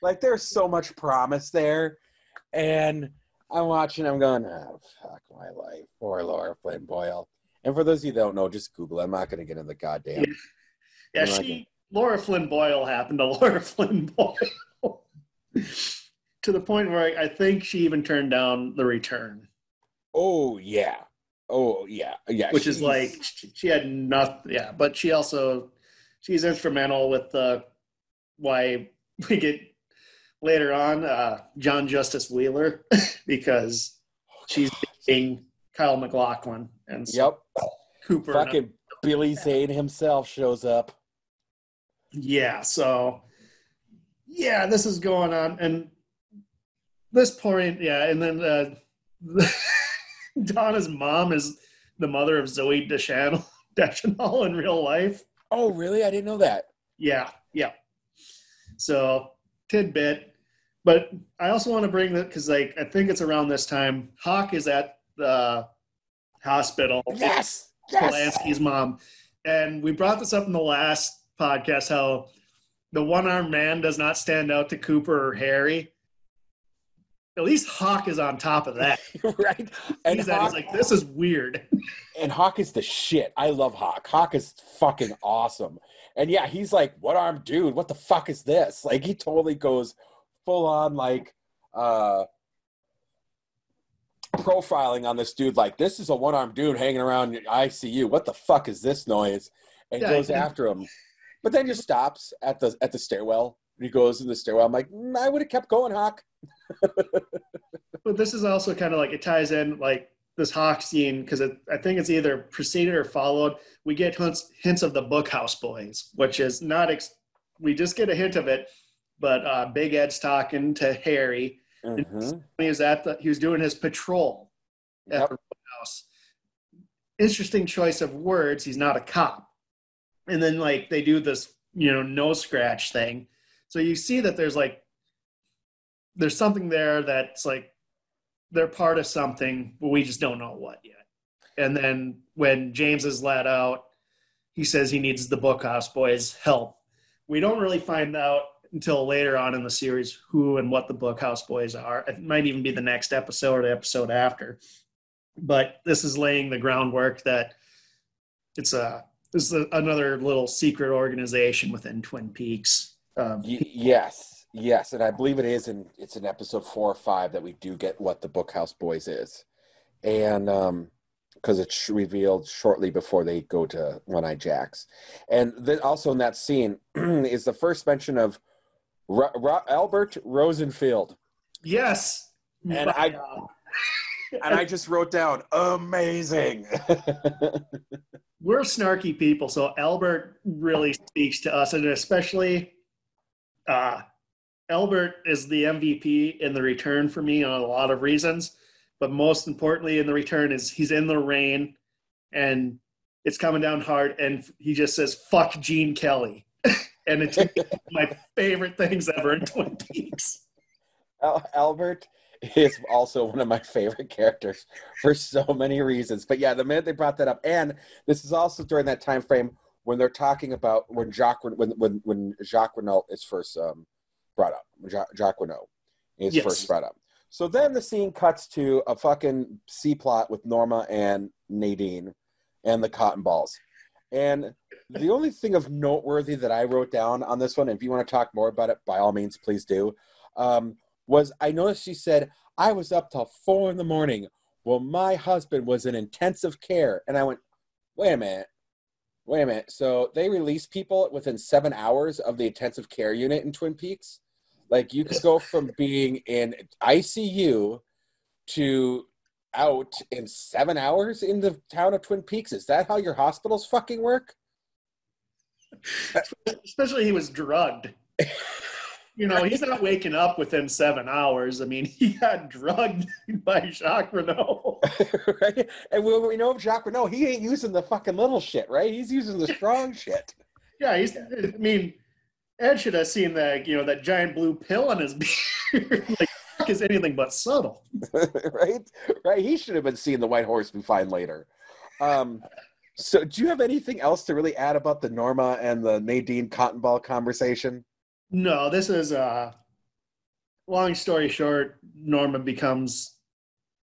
like there's so much promise there, and I'm watching. I'm going, oh, fuck my life, poor Laura Flynn Boyle. And for those of you that don't know, just Google. it. I'm not going to get into the goddamn. Yeah, like she Laura Flynn Boyle happened to [LAUGHS] Laura Flynn Boyle to the point where I, I think she even turned down the return, Oh yeah, oh yeah, yeah. which is like she, had nothing. Yeah, but she also she's instrumental with the why we get later on uh, John Justice Wheeler [LAUGHS] because she's dating Kyle MacLachlan and so Yep. Cooper. and- Fucking Billy Zane himself shows up. Yeah, so yeah, this is going on, and this point, yeah, and then uh, [LAUGHS] Donna's mom is the mother of Zooey Deschanel, [LAUGHS] Deschanel in real life. Oh really? I didn't know that. Yeah, yeah. So tidbit, but I also want to bring that because like I think it's around this time. Hawk is at the hospital. Yes. Yes. Polanski's mom. And we brought this up in the last podcast how the one armed man does not stand out to Cooper or Harry. At least Hawk is on top of that. [LAUGHS] right. And He's, Hawk, he's like, this is weird. [LAUGHS] and Hawk is the shit. I love Hawk. Hawk is fucking awesome. And yeah, he's like, what arm dude? What the fuck is this? Like he totally goes full on like uh profiling on this dude like this is a one-armed dude hanging around ICU. What the fuck is this noise? And Yeah, goes after him, but then just stops at the at the stairwell. He goes in the stairwell. I'm like, "Mm, I would have kept going, Hawk. [LAUGHS] But this is also kind of like it ties in like this Hawk scene because I think it's either preceded or followed. We get hints hints of the Bookhouse Boys, which is not. Ex- we just get a hint of it, but uh, Big Ed's talking to Harry. Mhm. He was at the he was doing his patrol at Yep. the Bookhouse. Interesting choice of words. He's not a cop, and then like they do this you know no scratch thing. So you see that there's like there's something there that's like they're part of something, but we just don't know what yet. And then when James is let out, he says he needs the Bookhouse Boys' help. We don't really find out until later on in the series who and what the Bookhouse Boys are. It might even be the next episode or the episode after. But this is laying the groundwork that it's a this is another little secret organization within Twin Peaks. Um, yes, yes, and I believe it is and it's in episode four or five that we do get what the Bookhouse Boys is, and um, because it's revealed shortly before they go to One Eye Jacks, and then also in that scene [CLEARS THROAT] is the first mention of Ro- Ro- Albert Rosenfield, yes, And I- [LAUGHS] and I just wrote down amazing. [LAUGHS] we're snarky people, so Albert really speaks to us, and especially uh, Albert is the MVP in the return for me on a lot of reasons, but most importantly in the return is he's in the rain and it's coming down hard, and he just says "fuck Gene Kelly," [LAUGHS] and it's my favorite things ever in Twin Peaks. Albert is also one of my favorite characters for so many reasons. But yeah, the minute they brought that up, and this is also during that time frame when they're talking about when Jacques when when when Jacques Renault is first um, brought up. Jacques, Jacques Renault is Yes. first brought up. So then the scene cuts to a fucking C plot with Norma and Nadine and the cotton balls. And the only thing of noteworthy that I wrote down on this one, if you want to talk more about it, by all means, please do. Um, was I noticed she said, I was up till four in the morning. Well, my husband was in intensive care. And I went, wait a minute. Wait a minute. So they release people within seven hours of the intensive care unit in Twin Peaks? Like you could go from being in ICU to out in seven hours in the town of Twin Peaks. Is that how your hospitals fucking work? Especially he was drugged. You know, he's not waking up within seven hours. I mean, he got drugged [LAUGHS] by Jacques Renault. [LAUGHS] right? And we, we know Jacques Renault, he ain't using the fucking little shit, right? He's using the strong shit. Yeah, he's. I mean, Ed should have seen that. You know, that giant blue pill in his [LAUGHS] beard. like, is anything but subtle. [LAUGHS] right? Right? He should have been seeing the white horse we find later. Um, so, do you have anything else to really add about the Norma and the Nadine cotton ball conversation? No, this is. uh Long story short, Norma becomes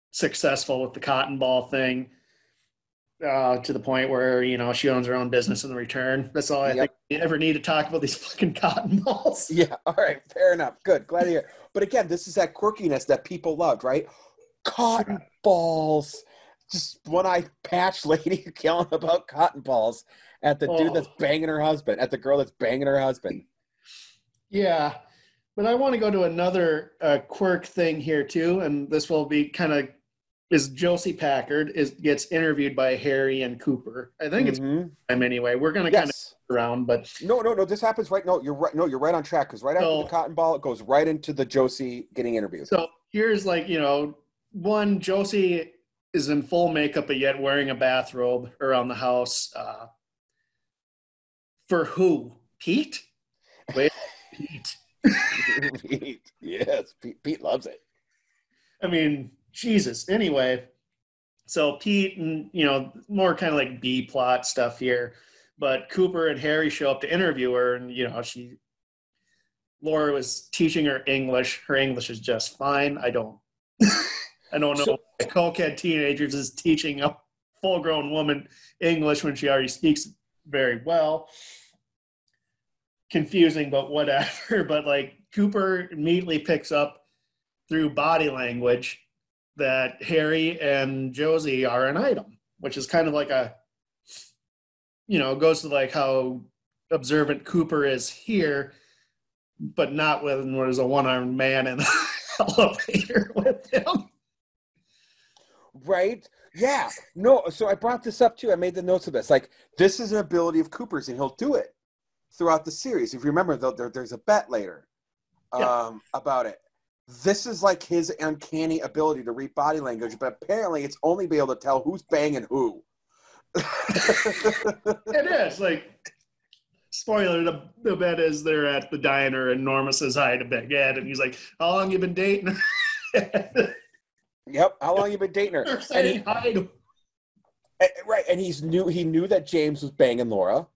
successful with the cotton ball thing. Uh, to the point where you know she owns her own business in the return. That's all I Yep. think we ever need to talk about these [LAUGHS] fucking cotton balls. Yeah, all right, fair enough. Good, glad to hear. But again, this is that quirkiness that people loved, right? Cotton balls. Just one eyed patch [LAUGHS] lady yelling about cotton balls at the dude Oh. that's banging her husband, at the girl that's banging her husband. Yeah, but I want to go to another uh, quirk thing here too, and this will be kind of is Josie Packard is gets interviewed by Harry and Cooper. I think it's Mhm. time anyway. We're gonna kind of yes. around, but No, no, no. This happens right. No, you're right. No, you're right on track. Because right after the cotton ball, it goes right into the Josie getting interviewed. so here's like you know one Josie is in full makeup but yet wearing a bathrobe around the house. Uh, for who? Pete? Wait, Pete. [LAUGHS] Pete, yes, Pete, Pete loves it. I mean, Jesus. Anyway, so Pete and you know more kind of like B plot stuff here, but Cooper and Harry show up to interview her, and you know she, Laura was teaching her English. Her English is just fine. I don't, [LAUGHS] I don't know. So- cokehead teenagers is teaching a full-grown woman English when she already speaks very well. Confusing, but whatever. [LAUGHS] But like Cooper immediately picks up through body language that Harry and Josie are an item, which is kind of like a, you know, goes to like how observant Cooper is here, but not when there's a one armed man in the [LAUGHS] elevator with him. Right? Yeah. No, so I brought this up too. I made the notes of this. Like, this is an ability of Cooper's, and he'll do it throughout the series. If you remember, though, there, there's a bet later um, Yeah. about it. This is like his uncanny ability to read body language, but apparently it's only be able to tell who's banging who. [LAUGHS] It is like spoiler. The, the bet is they're at the diner, and Norma says hi to Big Ed, and he's like, "How long you been dating?" [LAUGHS] yep. How long you been dating her? And he- hi to Eh, right and he's knew he knew that james was banging laura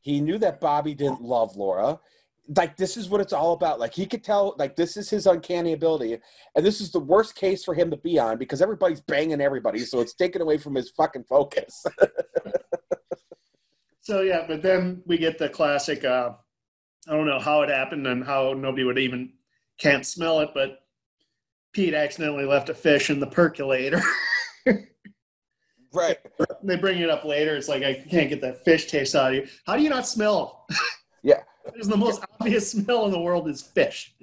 he knew that bobby didn't love laura like this is what it's all about like he could tell like this is his uncanny ability and this is the worst case for him to be on because everybody's banging everybody so it's taken away from his fucking focus [LAUGHS] So yeah, but then we get the classic. Uh, I don't know how it happened and how nobody would even can't smell it, but Pete accidentally left a fish in the percolator. right [LAUGHS] they bring it up later. It's like I can't get that fish taste out of you. How do you not smell? Yeah. It's the most obvious smell in the world is fish.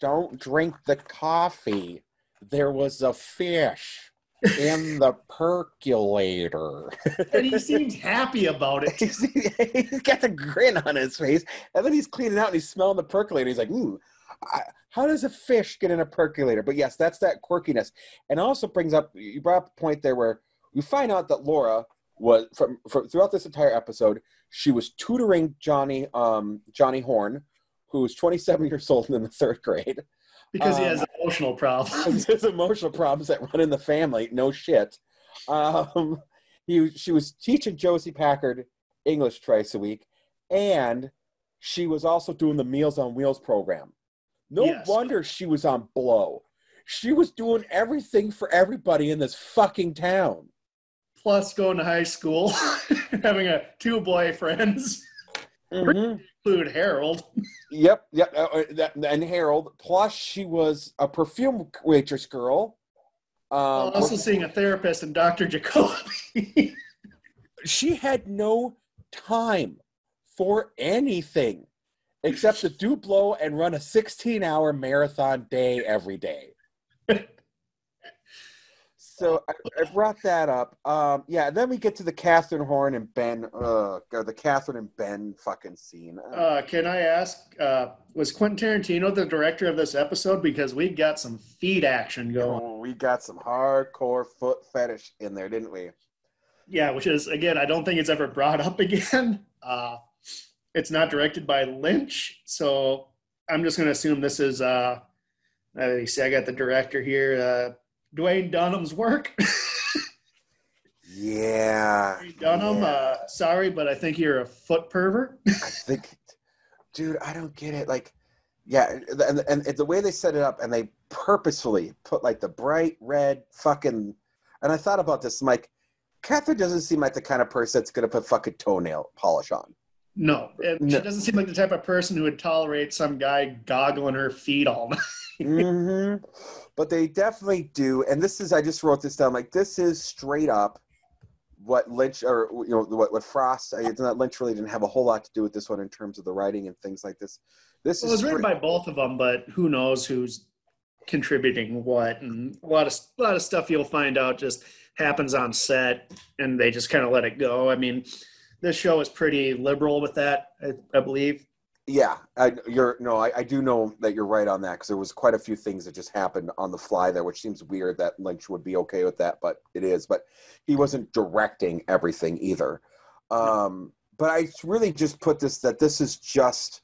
don't drink the coffee there was a fish in the percolator And he seems happy about it. he's, [LAUGHS] he's got the grin on his face, and then he's cleaning out and he's smelling the percolator. He's like, "Ooh, I, how does a fish get in a percolator?" But yes, that's that quirkiness, and also brings up you brought up a point there where we find out that Laura was from, from throughout this entire episode, she was tutoring Johnny um, Johnny Horne, who was 27 years old and in the third grade. Because he Um, has emotional problems. [LAUGHS] There's emotional problems that run in the family. No shit. Um, he, she was teaching Josie Packard English twice a week, and she was also doing the Meals on Wheels program. No Yes. wonder she was on blow. She was doing everything for everybody in this fucking town. Plus going to high school, [LAUGHS] having a two boyfriends, Mhm. include Harold. Yep, yep. uh, uh, that, and Harold. Plus, she was a perfume waitress girl. Um, also seeing a therapist and Dr. Jacoby. [LAUGHS] she had no time for anything except to do blow and run a 16 hour marathon day every day. So I, I brought that up. Um, yeah, then we get to the Catherine Horne and Ben, uh, or the Catherine and Ben fucking scene. Uh, Uh, can I ask, uh, was Quentin Tarantino the director of this episode? Because we got some feet action going. oh, we got some hardcore foot fetish in there, didn't we? Yeah, which is, again, I don't think it's ever brought up [LAUGHS] again. Uh, it's not directed by Lynch. So I'm just going to assume this is, uh, let me see, I got the director here, uh, Duwayne Dunham's work. [LAUGHS] Yeah. Dwayne Dunham, yeah. uh, sorry, but I think you're a foot pervert. I think, dude, I don't get it. Like, yeah, and, and, and the way they set it up, and they purposefully put like the bright red fucking. And I thought about this. I'm like, Catherine doesn't seem like the kind of person that's gonna put fucking toenail polish on. No, and No. she doesn't seem like the type of person who would tolerate some guy goggling her feet all night. hmm But they definitely do. And this is, I just wrote this down. Like, this is straight up what Lynch or you know what what Frost. I- It's not Lynch really didn't have a whole lot to do with this one in terms of the writing and things like this. This Well, it is was written by both of them, but who knows who's contributing what, and a lot of a lot of stuff you'll find out just happens on set, and they just kind of let it go. I mean, this show is pretty liberal with that, I, I believe. Yeah, I, you're no, I, I do know that you're right on that because there was quite a few things that just happened on the fly there, which seems weird that Lynch would be okay with that, but it is. But he wasn't directing everything either. Um, but I really just put this that this is just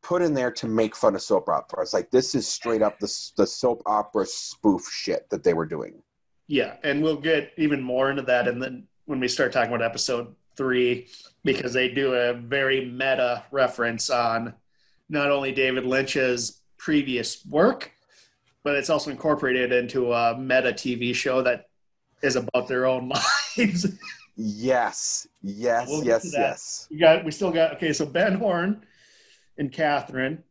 put in there to make fun of soap operas. Like this is straight up the the soap opera spoof shit that they were doing. Yeah, and we'll get even more into that, and then when we start talking about episode three, because they do a very meta reference on not only David Lynch's previous work, but it's also incorporated into a meta TV show that is about their own [LAUGHS] lives. Yes, yes, We'll yes, yes. we got, we still got okay. So Ben Horne and Catherine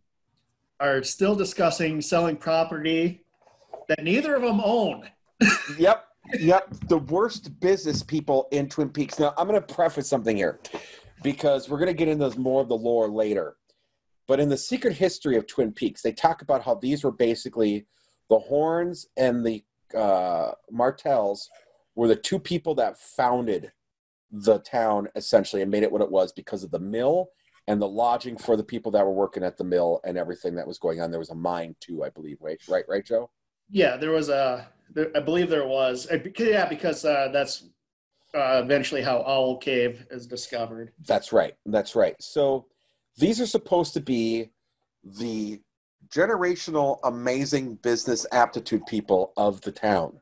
are still discussing selling property that neither of them own. yep. Yep. The worst business people in Twin Peaks. Now, I'm going to preface something here because we're going to get into more of the lore later. But in the secret history of Twin Peaks, they talk about how these were basically the Hornes and the uh, Martells were the two people that founded the town essentially and made it what it was because of the mill and the lodging for the people that were working at the mill and everything that was going on. There was a mine too, I believe. Right, right, right, Joe. Yeah, there was a. There, I believe there was. Yeah, because uh, that's uh, eventually how Owl Cave is discovered. That's right. That's right. So these are supposed to be the generational, amazing business aptitude people of the town,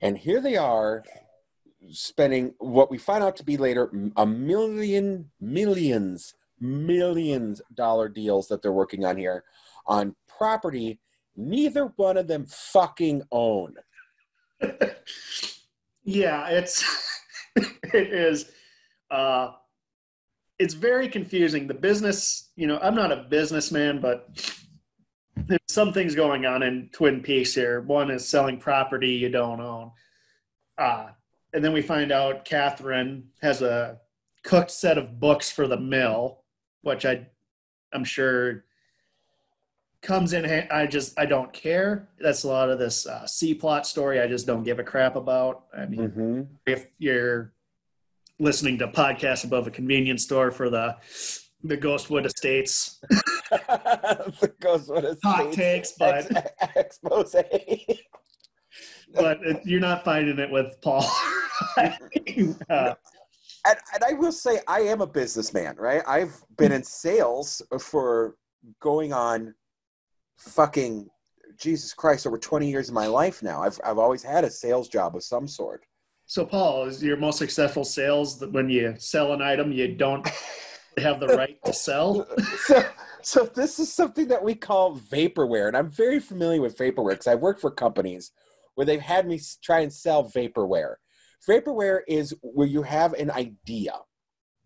and here they are spending what we find out to be later a million millions millions dollar deals that they're working on here on property neither one of them fucking own. [LAUGHS] yeah, it's [LAUGHS] it is uh it's very confusing. The business, you know, I'm not a businessman, but there's some things going on in Twin Peaks here. One is selling property you don't own. Uh and then we find out Catherine has a cooked set of books for the mill, which I I'm sure comes in. I just I don't care. That's a lot of this uh, C plot story. I just don't give a crap about. I mean, mm-hmm. if you're listening to podcasts above a convenience store for the the Ghostwood Estates, [LAUGHS] the Ghostwood Estates hot takes, but expose. but it, you're not finding it with Paul. [LAUGHS] uh, and, and I will say, I am a businessman, right? I've been in sales for going on fucking Jesus Christ over 20 years of my life now. I've I've always had a sales job of some sort. So Paul, is your most successful sales that when you sell an item you don't [LAUGHS] have the right to sell? [LAUGHS] so so this is something that we call vaporware and I'm very familiar with vaporware because I worked for companies where they've had me try and sell vaporware. Vaporware is where you have an idea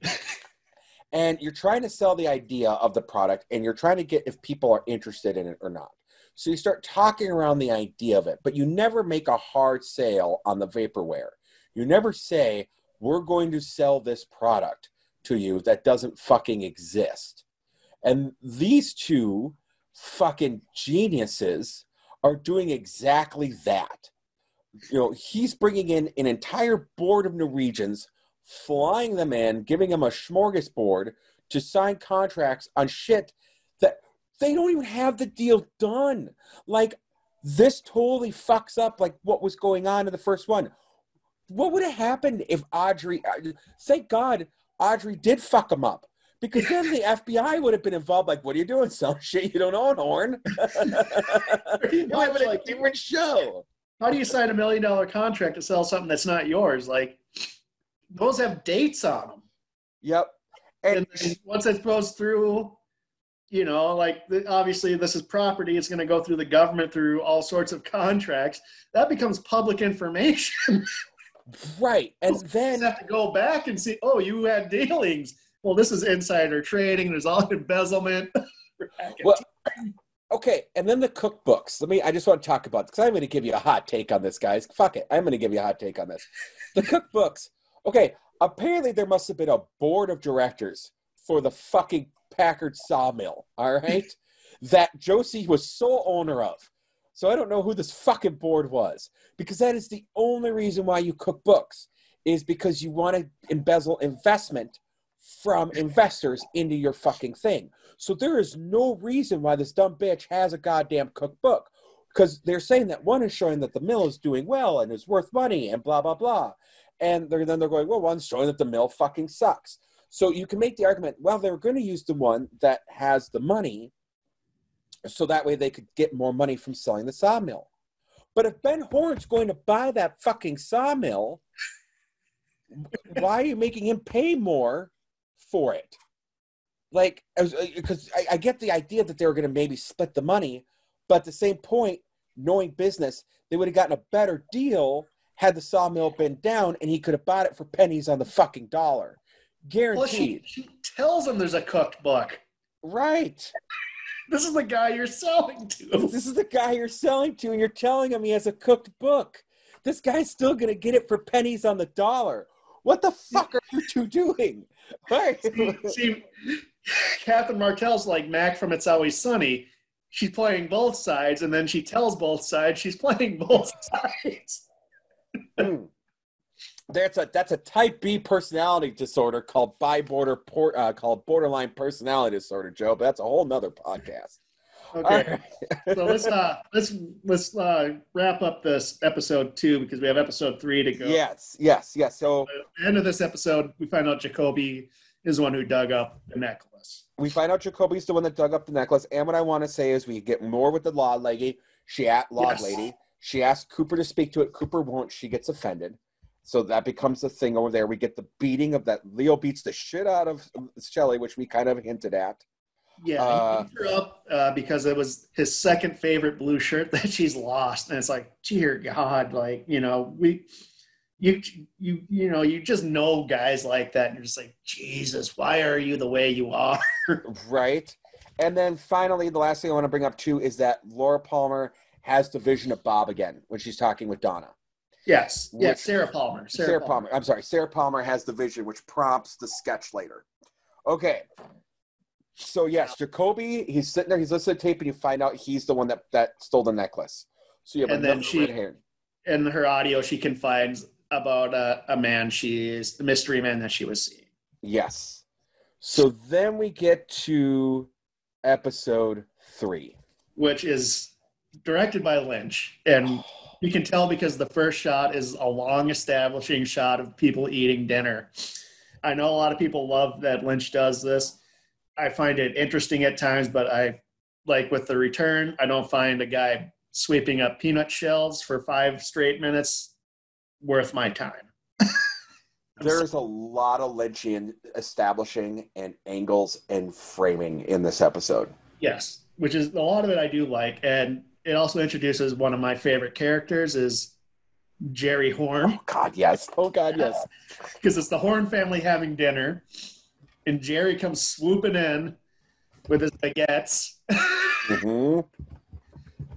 [LAUGHS] and you're trying to sell the idea of the product and you're trying to get if people are interested in it or not. So you start talking around the idea of it, but you never make a hard sale on the vaporware. You never say, we're going to sell this product to you that doesn't fucking exist. And these two fucking geniuses are doing exactly that. You know, he's bringing in an entire board of Norwegians flying them in, giving them a smorgasbord to sign contracts on shit that they don't even have the deal done. Like this totally fucks up like what was going on in the first one. What would have happened if Audrey? Thank God Audrey did fuck them up because then the [LAUGHS] FBI would have been involved. Like, what are you doing? Selling [LAUGHS] shit you don't own, Horne. [LAUGHS] would have been a different show. How do you sign a million dollar contract to sell something that's not yours? Like, those have dates on them. Yep. And, and once it goes through, you know, like obviously this is property, it's going to go through the government through all sorts of [LAUGHS] contracts. That becomes public information. [LAUGHS] right. And then you have to go back and see, oh, you had dealings. Well, this is insider trading. There's all [LAUGHS] embezzlement. well, okay, and then the cookbooks. Let me. I just want to talk about because I'm going to give you a hot take on this, guys. Fuck it, I'm going to give you a hot take on this. The cookbooks Okay, apparently there must have been a board of directors for the fucking Packard sawmill, all right? [LAUGHS] that Josie was sole owner of. So I don't know who this fucking board was because that is the only reason why you cook books is because you want to embezzle investment from investors into your fucking thing. So there is no reason why this dumb bitch has a goddamn cookbook because they're saying that one is showing that the mill is doing well and is worth money and blah blah blah and they're, then they're going, well, one's showing that the mill fucking sucks. So you can make the argument, well, they were going to use the one that has the money, so that way they could get more money from selling the sawmill. But if Ben Horne's going to buy that fucking sawmill, why are you making him pay more for it? Like, because uh, I, I get the idea that they were going to maybe split the money, but at the same point, knowing business, they would have gotten a better deal had the sawmill been down and he could have bought it for pennies on the fucking dollar. Guaranteed. Well, she, she tells him there's a cooked book. Right. [LAUGHS] this is the guy you're selling to. This is the guy you're selling to, and you're telling him he has a cooked book. This guy's still gonna get it for pennies on the dollar. What the fuck are you two doing? [LAUGHS] Right. see, see, Catherine Martell's like Mac from It's Always Sunny. She's playing both sides, and then she tells both sides she's playing both [LAUGHS] sides. Hmm. That's a that's a type B personality disorder called biborder por, uh, called borderline personality disorder, Joe. But that's a whole nother podcast. Okay, [LAUGHS] so let's uh let's let's uh wrap up this episode two because we have episode three to go. Yes, yes, yes. So At the end of this episode, we find out Jacoby is the one who dug up the necklace. we find out Jacoby's the one that dug up the necklace. And what I want to say is we get more with the law lady. She at law Yes. lady. She asks Cooper to speak to it. Cooper won't. She gets offended. So that becomes the thing over there. We get the beating of that. Leo beats the shit out of Shelley, which we kind of hinted at. Yeah, Uh, he beat her up uh, because it was his second favorite blue shirt [LAUGHS] that she's lost, and it's like, dear God, like you know, we, you, you, you know, you just know guys like that, and you're just like, Jesus, why are you the way you are? [LAUGHS] Right. And then finally, the last thing I want to bring up too is that Laura Palmer has the vision of Bob again when she's talking with Donna. Yes, yes, Which- Sarah Palmer. Sarah, Sarah, Palmer. Palmer. I'm sorry, Sarah Palmer has the vision, which prompts the sketch later. Okay. So yes, Jacoby, he's sitting there, he's listening to tape, and you find out he's the one that that stole the necklace. So you have And then she- red herring. In her audio, she confides about uh, a man she's the mystery man that she was seeing. Yes. So then we get to episode three. which is directed by Lynch. And oh. you can tell because the first shot is a long establishing shot of people eating dinner. I know a lot of people love that Lynch does this. I find it interesting at times, but I like with the return, I don't find a guy sweeping up peanut shells for five straight minutes worth my time. [LAUGHS] There's a lot of Lynchian establishing and angles and framing in this episode. Yes, which is a lot of it I do like, and it also introduces one of my favorite characters is Jerry Horne. Oh God, yes. Oh God, yes. [LAUGHS] because it's the Horne family having dinner, and Jerry comes swooping in with his baguettes, hmm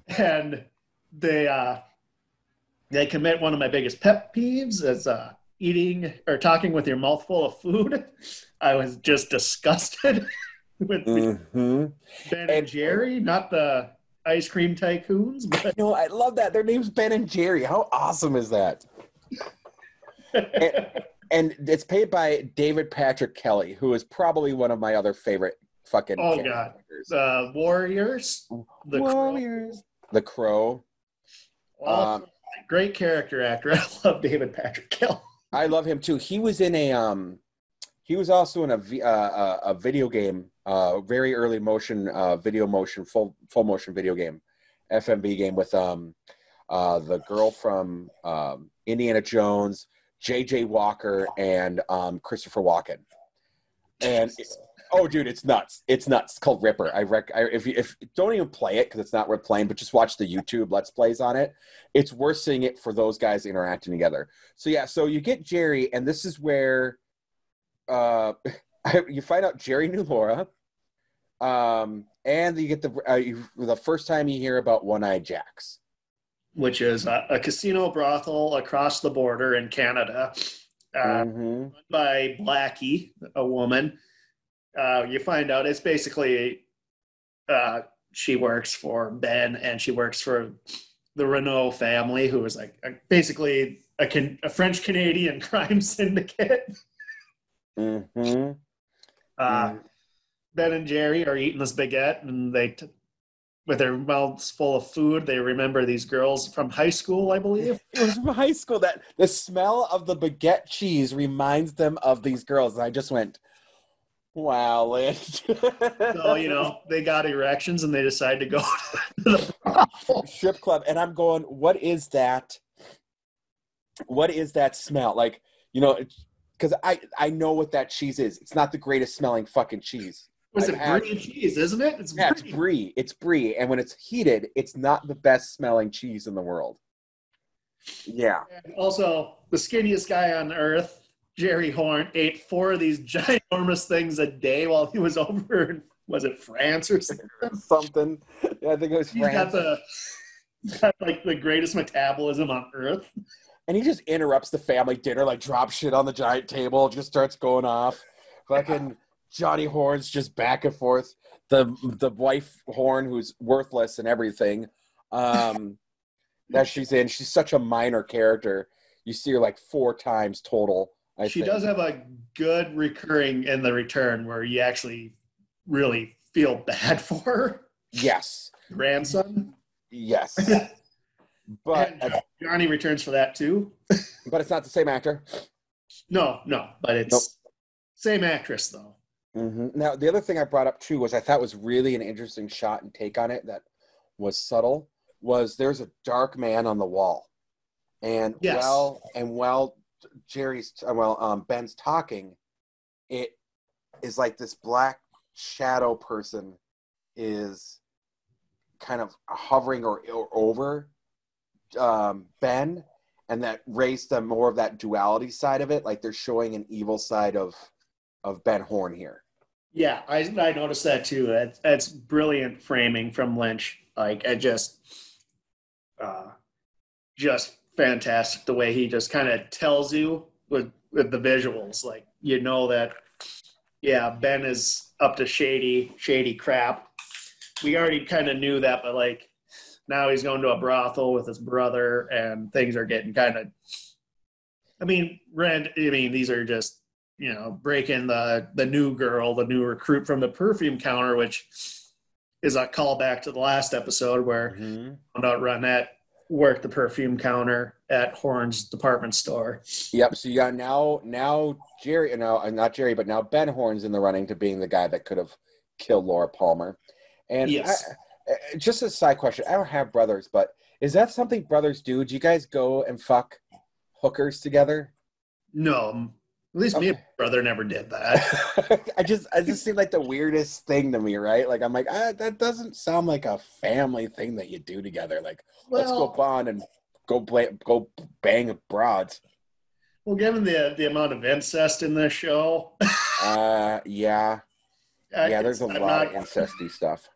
[LAUGHS] and they uh, they commit one of my biggest pet peeves is uh, eating or talking with your mouth full of food. [LAUGHS] I was just disgusted with the hmm Ben and Jerry, not the ice cream tycoons, but No, I love that. Their name's Ben and Jerry. How awesome is that? [LAUGHS] And it's paid by David Patrick Kelly, who is probably one of my other favorite fucking. Oh, God. the Warriors, the Crow. Warriors. The Crow. Um, great character actor. [LAUGHS] I love David Patrick Kelly. I love him too. He was in a um, he was also in a uh, a, a video game, uh, very early motion, uh, video motion, full full motion video game, FMV game with um, uh, the girl from um, Indiana Jones, J.J. Walker, and um, Christopher Walken. And oh, dude, it's nuts! It's nuts. It's called Ripper. I rec. I, if you if don't even play it because it's not worth playing, but just watch the YouTube Let's Plays on it. It's worth seeing it for those guys interacting together. So yeah, so you get Jerry, and this is where uh, [LAUGHS] [LAUGHS] you find out Jerry knew Laura, um, and you get the uh, you, the first time you hear about One Eye Jacks. which is a, a casino brothel across the border in Canada, uh, hmm by Blackie, a woman. Uh, you find out it's basically uh, she works for Ben and she works for the Renault family, who is like a, basically a, can, a French Canadian [LAUGHS] crime syndicate. hmm Uh, Ben and Jerry are eating this baguette, and they, t- with their mouths full of food, they remember these girls from high school, I believe. [LAUGHS] It was from high school that the smell of the baguette cheese reminds them of these girls. And I just went, wow, Lynn. [LAUGHS] So you know they got erections, and they decide to go [LAUGHS] to the strip club and i'm going what is that what is that smell like you know because i i know what that cheese is it's not the greatest smelling fucking cheese Was it brie cheese? Isn't it? It's yeah it's brie. brie it's brie and when it's heated it's not the best smelling cheese in the world yeah And also, the skinniest guy on earth, Jerry Horne, ate four of these [LAUGHS] ginormous things a day while he was over in was it France or something? [LAUGHS] something. Yeah, I think it was He's got the [LAUGHS] got like the greatest metabolism on earth. And he just interrupts the family dinner, like drops shit on the giant table, just starts going off. Fucking Johnny Horne's just back and forth. The the wife Horne, who's worthless and everything, um, [LAUGHS] that she's in. She's such a minor character. You see her like four times total. I she think. does have a good recurring in the return where you actually really feel bad [LAUGHS] for her Yes, grandson. yes, [LAUGHS] but And Johnny returns for that too. but it's not the same actor. No, no, but it's Nope. same actress though. hmm Now, the other thing I brought up too was I thought was really an interesting shot and take on it that was subtle was there's a dark man on the wall, and Yes. well, and while Jerry's uh, well, um, Ben's talking, it is like this black shadow person is kind of hovering or, or over um, Ben, and that raised them more of that duality side of it, like they're showing an evil side of of Ben Horne here. Yeah, I I noticed that too. That's, that's brilliant framing from Lynch. Like I just, uh, just fantastic the way he just kind of tells you with with the visuals. Like you know that, yeah, Ben is up to shady shady crap. We already kind of knew that, but like now he's going to a brothel with his brother, and things are getting kind of. I mean, Rand. I mean, these are just you know, breaking the the new girl, the new recruit from the perfume counter, which is a callback to the last episode where Mm-hmm. found out Ronette worked the perfume counter at Horne's department store. Yep. So you got now now Jerry, no, not Jerry, but now Ben Horne's in the running to being the guy that could have killed Laura Palmer. And Yes. I- just a side question: I don't have brothers, but is that something brothers do? Do you guys go and fuck hookers together? No, at least me and my brother never did that. [LAUGHS] I just I just seem like the weirdest thing to me, right? Like I'm like ah, that doesn't sound like a family thing that you do together. Like let's go bond and go bla- go bang broads. well, given the the amount of incest in this show, [LAUGHS] Uh, yeah, yeah. There's a I'm lot of incesty stuff.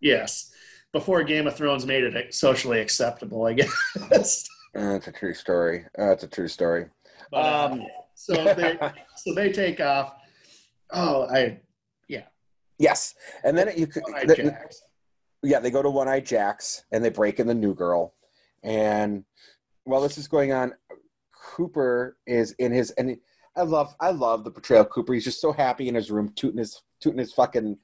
Yes, before Game of Thrones made it socially acceptable, I guess. That's a true story. That's a true story. But, uh, Um, so they [LAUGHS] so they take off. Oh, I yeah. yes, and then you could, yeah, they go to One Eyed Jacks and they break in the new girl, and while this is going on, Cooper is in his and I love I love the portrayal of Cooper. He's just so happy in his room, tooting his tooting his fucking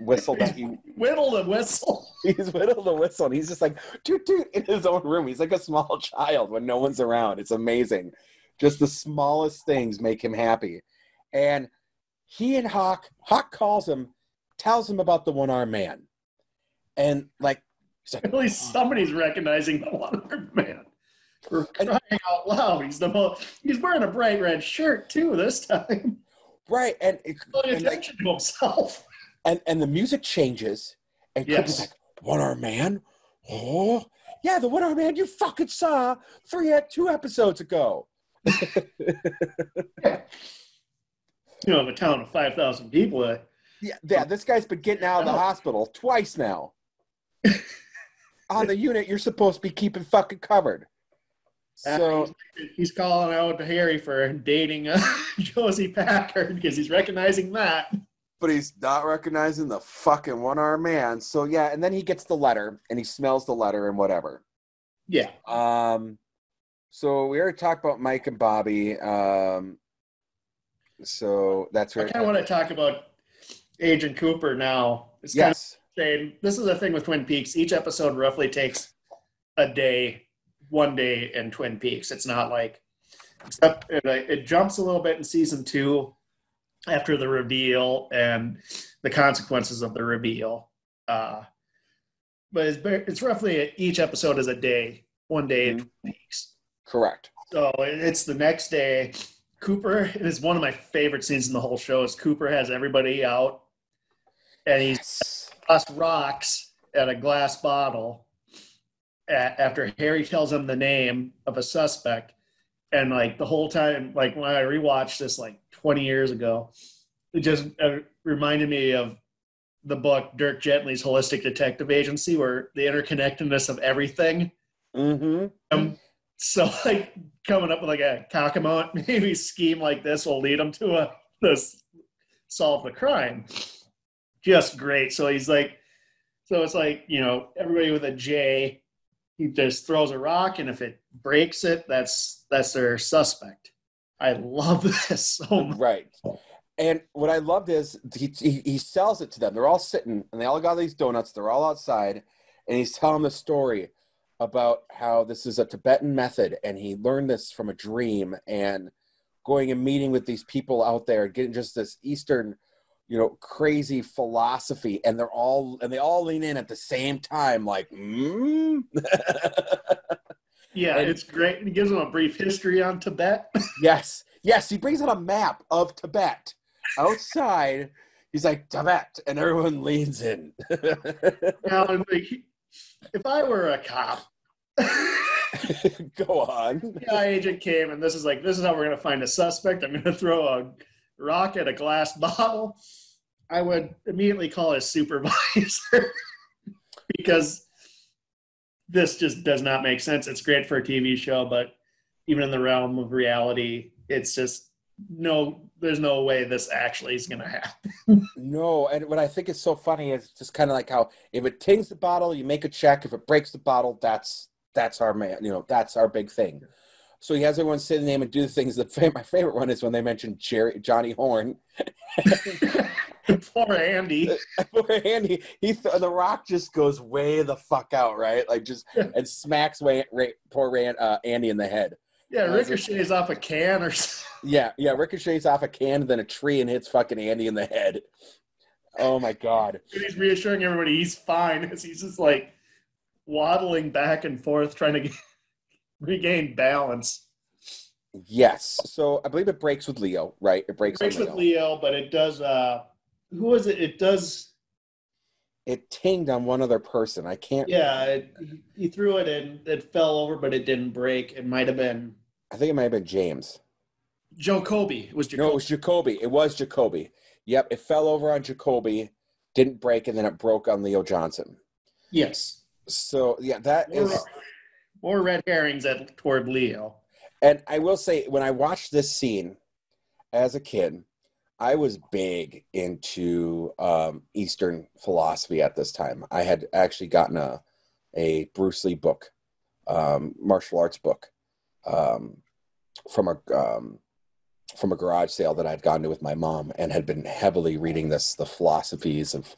whistle that he [LAUGHS] Whittle the whistle. [LAUGHS] he's of the whistle and he's just like toot toot in his own room. He's like a small [LAUGHS] child when no one's around. It's amazing. Just the smallest things make him happy. And he and Hawk, Hawk calls him, tells him about the one armed man. And like like, At least somebody's recognizing the one-armed man. For crying out loud, he's the most. He's wearing a bright red shirt too this time. right, and it, and, like, attention to himself. And and the music changes, and Yes. like, one armed man? Oh yeah, the one armed man you fucking saw three two episodes ago. [LAUGHS] You know, of a town of five thousand people. uh, Yeah, yeah, this guy's been getting out of the hospital twice now. [LAUGHS] On the unit, you're supposed to be keeping fucking covered. So he's calling out to Harry for dating uh, [LAUGHS] Josie Packard because he's recognizing that. But he's not recognizing the fucking one armed man. So yeah, and then he gets the letter and he smells the letter and whatever. Yeah, Um so we already talked about Mike and Bobby. Um so that's I kind of want to talk about Agent Cooper now. It's kind of Yes. saying this is the thing with Twin Peaks. Each episode roughly takes a day, one day in Twin Peaks. It's not like except it, it jumps a little bit in season two after the reveal and the consequences of the reveal. Uh, but it's, it's roughly each episode is a day, one day in Mhm. Twin Peaks. Correct. So it's the next day. Cooper is one of my favorite scenes in the whole show. Is Cooper has everybody out, and he's Yes. tossed rocks at a glass bottle a- after Harry tells him the name of a suspect. And like the whole time, like when I rewatched this like 20 years ago, it just uh, reminded me of the book Dirk Gently's Holistic Detective Agency, where the interconnectedness of everything. Mm-hmm. Um, so like coming up with like a cockamount [LAUGHS] maybe scheme like this will lead him to a this solve the crime. Just great. So he's like, so it's like you know everybody with a J, he just throws a rock, and if it breaks it, that's that's their suspect. I love [LAUGHS] this so much. Right. And what I loved is he, he, he sells it to them. They're all sitting and they all got these donuts. They're all outside. And he's telling the story about how this is a Tibetan method and he learned this from a dream and going and meeting with these people out there and getting just this Eastern, you know, crazy philosophy. And they're all, and they all lean in at the same time, like, mm? [LAUGHS] Yeah, And- it's great. He gives them a brief history on Tibet. [LAUGHS] Yes, yes. He brings out a map of Tibet outside. He's like Tibet, and everyone leans in. [LAUGHS] now, like, if I were a cop, [LAUGHS] Go on. the agent came and this is like, this is how we're going to find a suspect. I'm going to throw a rock at a glass bottle. I would immediately call his supervisor because this just does not make sense. It's great for a TV show, but even in the realm of reality, it's just no, there's no way this actually is going to happen. No, and what I think is so funny is just kind of like how if it tings the bottle, you make a check. If it breaks the bottle, that's that's our man. You know, that's our big thing. So he has everyone say the name and do the things. The my favorite one is when they mention Jerry Johnny Horne. [LAUGHS] Poor Andy. Poor [LAUGHS] Andy, he th- the rock just goes way the fuck out, right? Like just and smacks way, Ray, poor Ran, uh, Andy in the head. Yeah, Uh, ricochets off a can or something. [LAUGHS] Yeah, yeah, ricochets off a can, then a tree, and hits fucking Andy in the head. Oh my god. He's reassuring everybody he's fine as he's just like waddling back and forth trying to get, [LAUGHS] regain balance. Yes. So I believe it breaks with Leo, right? It breaks, Breaks on with Leo. Leo, but it does. uh Who was it? It does. It tinged on one other person. I can't. Yeah, it, he threw it and it fell over, but it didn't break. It might have been I think it might have been James. Jacoby. It was Jacoby. No, it was Jacoby. It was Jacoby. Yep, it fell over on Jacoby, didn't break, and then it broke on Leo Johnson. yes. So yeah, that More, is. more red herrings at toward Leo. And I will say, when I watched this scene as a kid, I was big into um, Eastern philosophy at this time. I had actually gotten a a Bruce Lee book, um, martial arts book, um, from a um, from a garage sale that I'd gone to with my mom, and had been heavily reading this, the philosophies of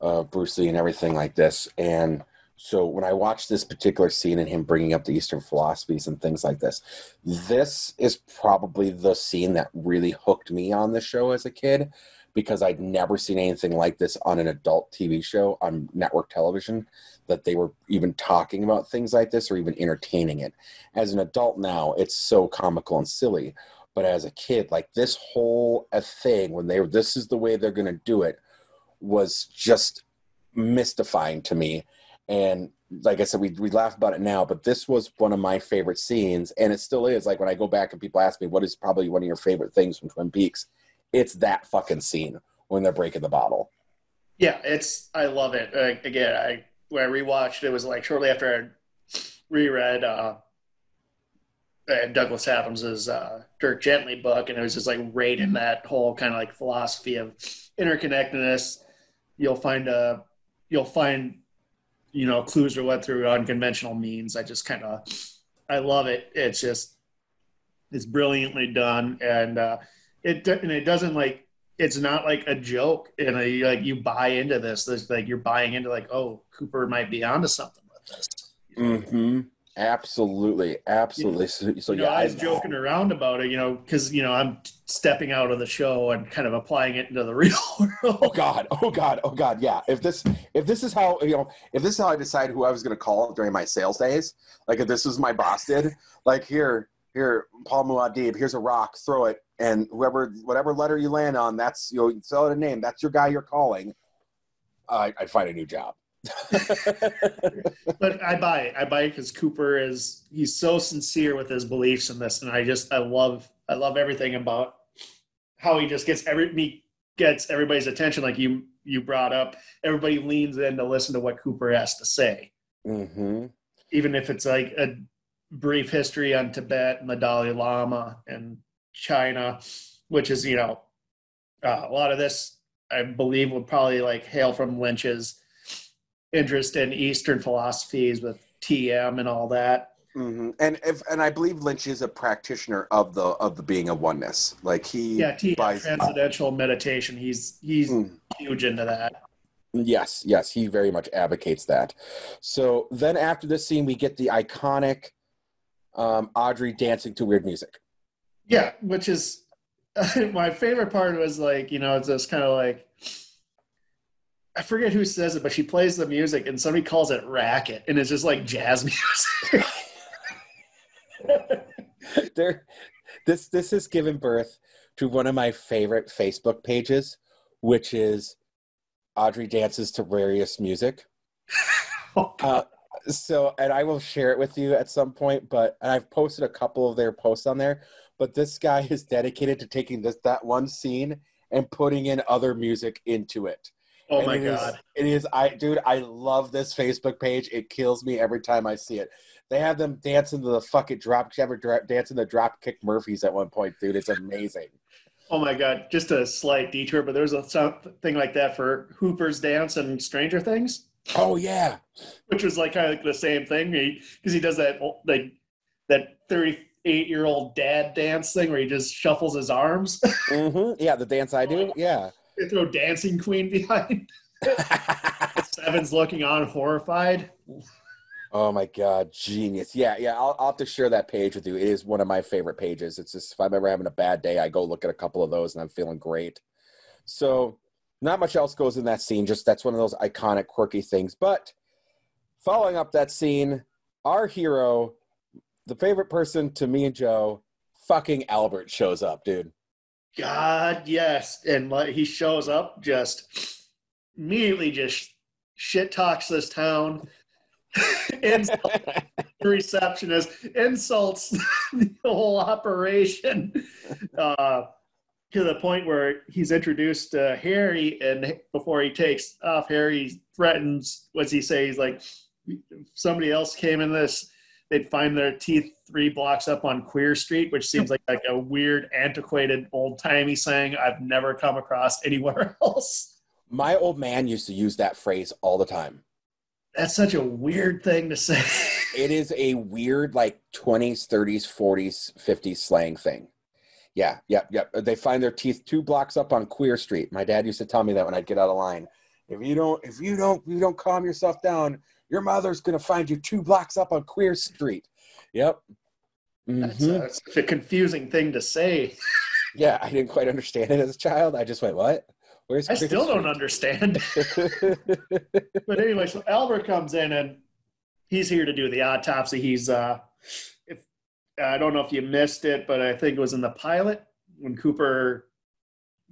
uh, Bruce Lee and everything like this. And so when I watched this particular scene and him bringing up the Eastern philosophies and things like this, this is probably the scene that really hooked me on the show as a kid because I'd never seen anything like this on an adult TV show on network television that they were even talking about things like this or even entertaining it. As an adult now, it's so comical and silly, but as a kid, like this whole uh, thing when they this is the way they're going to do it was just mystifying to me and like I said, we we laugh about it now, but this was one of my favorite scenes, and it still is. Like when I go back and people ask me, "What is probably one of your favorite things from Twin Peaks?" It's that fucking scene when they're breaking the bottle. Yeah, it's I love it. Uh, again, I when I rewatched it was like shortly after I reread uh, uh, Douglas Adams's uh, Dirk Gently book, and it was just like right in that whole kind of like philosophy of interconnectedness. You'll find a you'll find you know clues are led through unconventional means. I just kind of I love it. It's just it's brilliantly done, and uh, it and it doesn't like it's not like a joke and like you buy into this this like you're buying into like oh cooper might be onto something with this Mm-hmm. Absolutely, absolutely. So, so you know, yeah, i was I- joking around about it you know because you know i'm stepping out of the show and kind of applying it into the [LAUGHS] real Oh God! Oh God! Oh God! Yeah. If this, if this is how you know, if this is how I decide who I was going to call during my sales days, like if this was my boss did, like here, here, Paul Muad'Dib, here's a rock, throw it, and whoever, whatever letter you land on, that's you know, you sell it a name. That's your guy you're calling. I I'd find a new job. [LAUGHS] but i buy it. I buy it because cooper is he's so sincere with his beliefs in this and i just i love i love everything about how he just gets every he gets everybody's attention like you you brought up, everybody leans in to listen to what Cooper has to say, Mm-hmm. even if it's like a brief history on Tibet and the Dalai Lama and China, which is you know uh, a lot of this I believe would probably like hail from Lynch's interest in Eastern philosophies with TM and all that. Mm-hmm. And if and I believe Lynch is a practitioner of the of the being of oneness. Like he Yeah, TM buys- transcendental meditation. He's he's Mm. huge into that. Yes, yes, he very much advocates that. So then after this scene, we get the iconic um, Audrey dancing to weird music. Yeah, which is [LAUGHS] my favorite part was like, you know, it's just kind of like I forget who says it, but she plays the music and somebody calls it racket and it's just like jazz [LAUGHS] music. there, this this has given birth to one of my favorite Facebook pages, which is Audrey dances to various music. [LAUGHS] Uh, so, and I will share it with you at some point. But and I've posted a couple of their posts on there. But this guy is dedicated to taking this that one scene and putting in other music into it. Oh And my god. it is I dude, I love this Facebook page. It kills me every time I see it. They have them dancing to the fucking drop ever dancing the Dropkick Murphys at one point, dude. It's amazing. Oh my god, just a slight detour, but there's a something like that for Hooper's dance and Stranger Things, Oh yeah. which was like kind of like the same thing because he, does that like that 38 year old dad dance thing where he just shuffles his arms. [LAUGHS] hmm Yeah, the dance I do. Yeah. They throw Dancing Queen [LAUGHS] behind. Seven's looking on horrified. oh my god, genius. Yeah, yeah. I'll, I'll have to share that page with you. It is one of my favorite pages. It's just if I'm ever having a bad day, I go look at a couple of those and I'm feeling great. So not much else goes in that scene. Just that's one of those iconic, quirky things. But following up that scene, our hero, the favorite person to me and Joe, fucking Albert shows up, dude. God, yes. And like, he shows up just immediately just shit talks this town. [LAUGHS] insults [LAUGHS] the receptionist, insults [LAUGHS] the whole operation. Uh, to the point where he's introduced to Harry, and before he takes off, Harry threatens. What's he say? He's like, somebody else came in this, they'd find their teeth three blocks up on Queer Street, which seems like like a weird, antiquated, old timey saying I've never come across anywhere [LAUGHS] else. My old man used to use that phrase all the time. That's such a weird thing to say. [LAUGHS] It is a weird, like 20s, 30s, 40s, 50s slang thing. Yeah, yep, yep. They find their teeth two blocks up on Queer Street. My dad used to tell me that when I'd get out of line. If you don't, if you don't, if you don't calm yourself down, your mother's gonna find you two blocks up on Queer Street. Yep. That's Mhm. uh, such a confusing thing to say. Yeah, I didn't quite understand it as a child. I just went, "What? Where's?" I Queer still don't understand. [LAUGHS] but anyway, so Albert comes in and he's here to do the autopsy. He's uh if I don't know if you missed it, but I think it was in the pilot when Cooper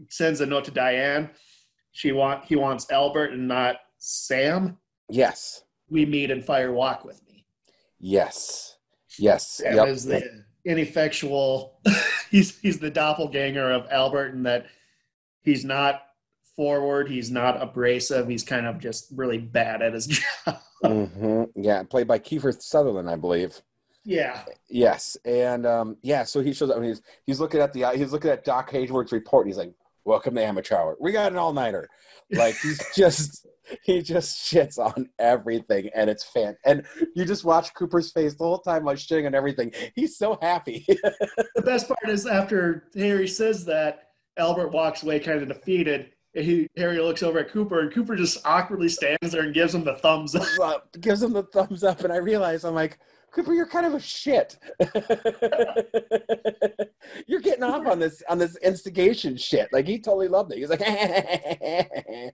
sends a note to Diane. She want he wants Albert and not Sam. yes, We meet and fire walk with me. yes, yes. Sam yep. is the ineffectual [LAUGHS] he's he's the doppelganger of Albert and that he's not forward, he's not abrasive, he's kind of just really bad at his [LAUGHS] job. hmm Yeah, played by Kiefer Sutherland, I believe. Yeah. Yes, and um, yeah, so he shows up. and he's he's looking at the he's looking at Doc Hayward's report. And he's like, "Welcome to Amateur Hour. We got an all nighter." [LAUGHS] Like he's just he just shits on everything, and it's fan. And you just watch Cooper's face the whole time, like shitting on everything. He's so happy. The best part is after Harry says that, Albert walks away kind of defeated. And he, Harry looks over at Cooper, and Cooper just awkwardly stands there and gives him the thumbs up, gives him the thumbs up, and I realize I'm like, Cooper, you're kind of a shit. [LAUGHS] you're getting off on this on this instigation shit. Like he totally loved it. He's like, [LAUGHS]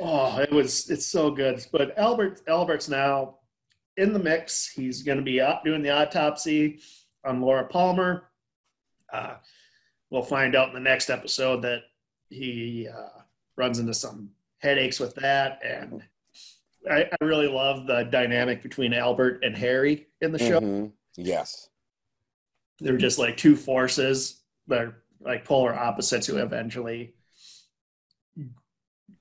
Oh, it was it's so good. But Albert Albert's now in the mix. He's going to be out doing the autopsy on Laura Palmer. Uh, we'll find out in the next episode that he uh, runs into some headaches with that, and I, I really love the dynamic between Albert and Harry in the show. Mhm. Yes. They're just like two forces. They're like polar opposites who eventually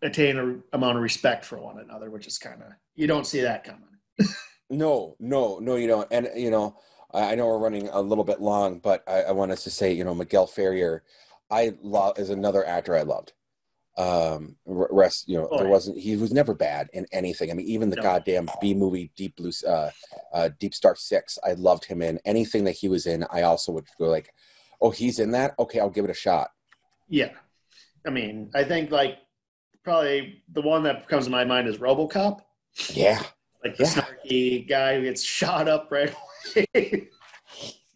attain a amount of respect for one another, which is kind of you don't see that coming. [LAUGHS] No, no, no, you don't. And you know, I I know we're running a little bit long, but I, I want us to say, you know, Miguel Ferrer, I love is another actor I loved. Um, rest, you know, Oh, there wasn't he was never bad in anything. I mean, even the No. goddamn B movie Deep Blue, uh, uh, Deep Star Six, I loved him in anything that he was in. I also would go like, oh, he's in that. Okay, I'll give it a shot. Yeah, I mean, I think like probably the one that comes to my mind is RoboCop, Yeah, like the Yeah. snarky guy who gets shot up right away. [LAUGHS]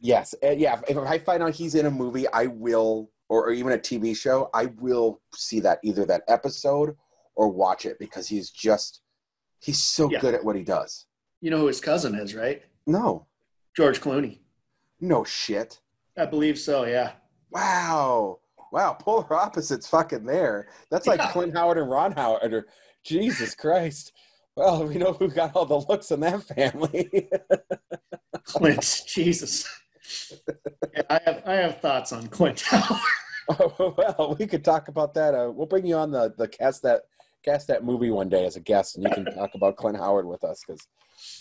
Yes, uh, yeah. If I find out he's in a movie, I will, or, or even a TV show, I will see that either that episode or watch it because he's just he's so Yeah. good at what he does. you know who his cousin is, right? No, George Clooney. no shit. I believe so. Yeah. Wow, wow. Polar opposites, fucking there. That's like Yeah. Clint Howard and Ron Howard. Or, Jesus Christ. Well, we know who got all the looks in that family. [LAUGHS] Clint, Jesus. Yeah, I have I have thoughts on Clint Howard. [LAUGHS] Oh, well, we could talk about that. Uh, we'll bring you on the the cast that cast that movie one day as a guest, and you can talk about Clint Howard with us because,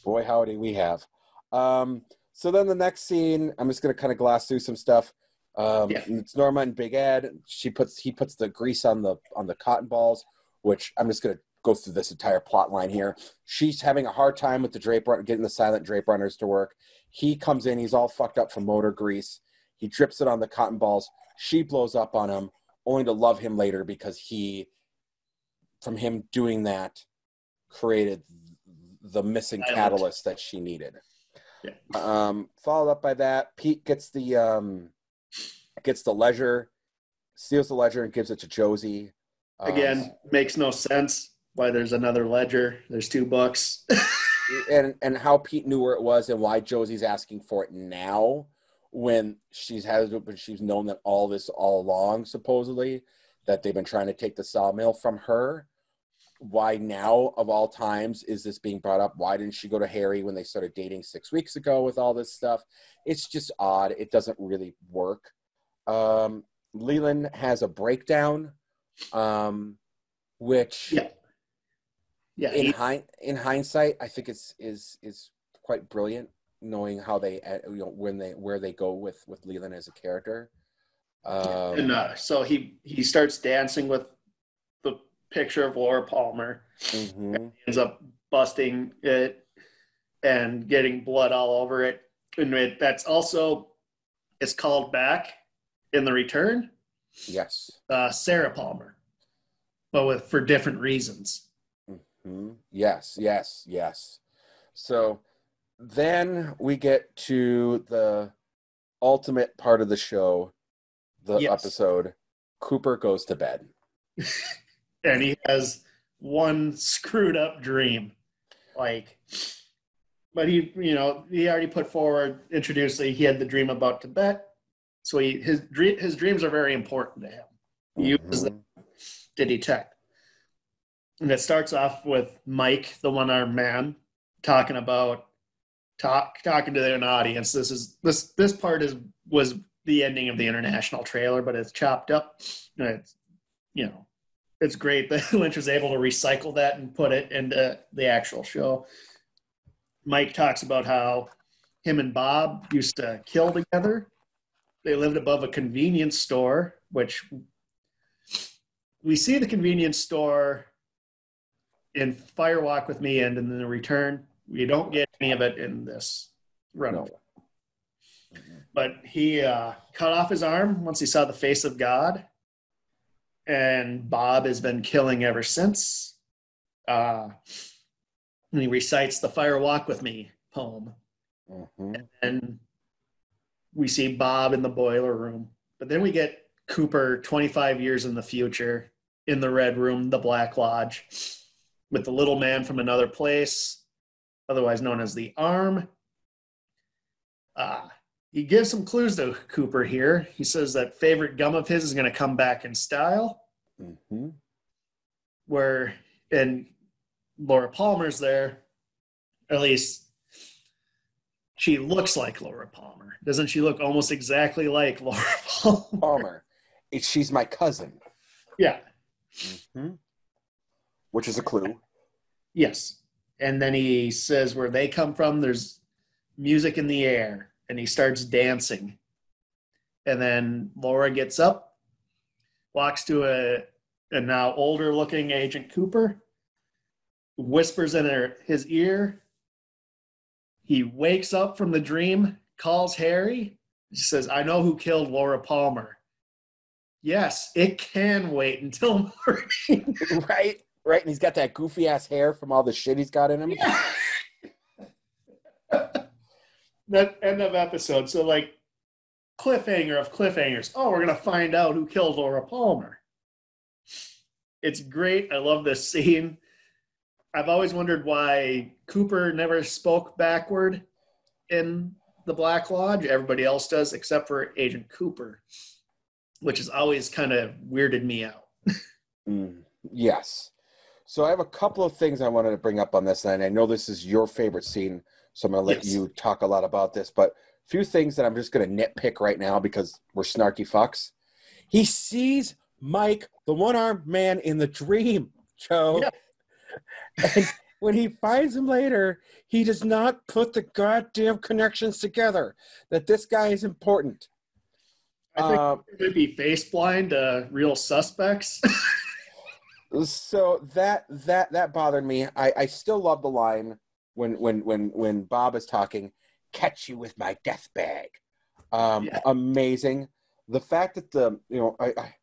boy, howdy, we have. Um, so then the next scene, I'm just gonna kind of gloss through some stuff. Um, Yeah. It's Norma and Big Ed. She puts he puts the grease on the on the cotton balls, which I'm just gonna go through this entire plot line here. She's having a hard time with the drape run, getting the silent drape runners to work. He comes in, he's all fucked up from motor grease. He drips it on the cotton balls. She blows up on him, only to love him later because he, from him doing that, created the missing catalyst that she needed. Yeah. Um, followed up by that, Pete gets the um, gets the ledger, steals the ledger and gives it to Josie. Um, Again, makes no sense why there's another ledger. There's two books. [LAUGHS] and and how Pete knew where it was and why Josie's asking for it now when she's has but she's known that all this all along supposedly that they've been trying to take the sawmill from her. Why now of all times is this being brought up? Why didn't she go to Harry when they started dating six weeks ago with all this stuff? It's just odd. It doesn't really work. Um, Leland has a breakdown, um, which Yeah. Yeah, in hind in hindsight, I think it's is is quite brilliant knowing how they uh, you know when they where they go with with Leland as a character. Um, and uh, so he he starts dancing with the picture of Laura Palmer. mhm. ends up busting it and getting blood all over it. And it, that's also it's called back in the return, Yes. uh, Sarah Palmer, but with for different reasons. Mhm. Yes. Yes. Yes. So then we get to the ultimate part of the show, the Yes. episode. Cooper goes to bed. [LAUGHS] And he has one screwed up dream, like. But he, you know, he already put forward, introduced that he had the dream about Tibet, so he his dream his dreams are very important to him. He uses Mhm. to detect. And it starts off with Mike, the one-armed man, talking about talk talking to an audience. This is this this part is was the ending of the international trailer, but it's chopped up. It's you know it's great that [LAUGHS] Lynch was able to recycle that and put it into the actual show. Mike talks about how him and Bob used to kill together. They lived above a convenience store, which we see the convenience store in Fire Walk with Me and in the return. We don't get any of it in this run. No. But he uh, cut off his arm once he saw the face of God. And Bob has been killing ever since. Uh, and he recites the Fire Walk with Me poem Mhm. and we see Bob in the boiler room. But then we get Cooper 25 years in the future in the Red Room, the Black Lodge, with the little man from another place, otherwise known as the Arm. Uh, he gives some clues to Cooper here. He says that favorite gum of his is going to come back in style, Mhm. where, and Laura Palmer's there, at least she looks like Laura Palmer. Doesn't she look almost exactly like [LAUGHS] Laura Palmer? Palmer. She's my cousin. Yeah. Mhm. Which is a clue. Yes. And then he says where they come from, there's music in the air, and he starts dancing. And then Laura gets up, walks to a, a now older looking Agent Cooper, whispers in her, his ear. He wakes up from the dream, calls Harry. She says, I know who killed Laura Palmer. Yes, it can wait until [LAUGHS] morning. right, right. And he's got that goofy ass hair from all the shit he's got in him. Yeah. that end of episode. So like cliffhanger of cliffhangers. Oh, we're gonna find out who killed Laura Palmer. It's great. I love this scene. I've always wondered why Cooper never spoke backward in the Black Lodge. Everybody else does, except for Agent Cooper, which has always kind of weirded me out. Mm, yes. So I have a couple of things I wanted to bring up on this, and I know this is your favorite scene, so I'm going to let Yes. you talk a lot about this. But a few things that I'm just going to nitpick right now because we're snarky fucks. He sees Mike, the one-armed man, in the dream, Joe. Yeah. [LAUGHS] And when he finds him later, he does not put the goddamn connections together that this guy is important. I think Um, it could be face blind to real suspects. [LAUGHS] so that that that bothered me. I i still love the line when when when when bob is talking catch you with my death bag. Um Yeah. amazing. The fact that the you know i i,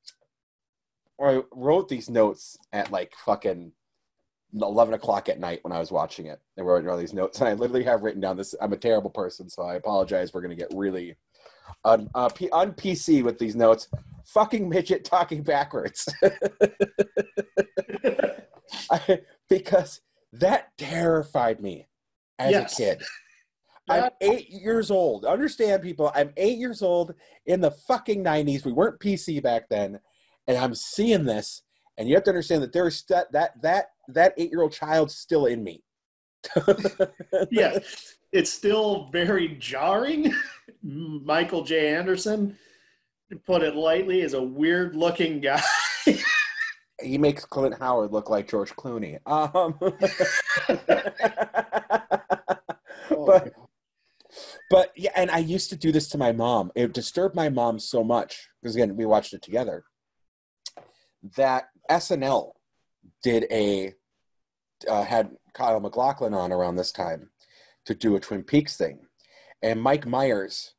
I wrote these notes at like fucking 11 o'clock at night when i was watching it. I wrote all these notes and i literally have written down this i'm a terrible person so i apologize. We're going to get really un, uh, P, un pc with these notes fucking midget talking backwards I, [LAUGHS] because that terrified me as Yes. a kid. [LAUGHS] I'm eight years old. Understand, people? I'm eight years old in the fucking 90s. We weren't PC back then, and I'm seeing this, and you have to understand that there's that that that that eight year old child still in me. [LAUGHS] yeah, it's still very jarring. Michael J. Anderson, to put it lightly, is a weird looking guy. he makes Clint Howard look like George Clooney. Um, [LAUGHS] but but yeah, and I used to do this to my mom. It disturbed my mom so much because again, we watched it together. That SNL did a uh, had Kyle MacLachlan on around this time to do a Twin Peaks thing, and Mike Myers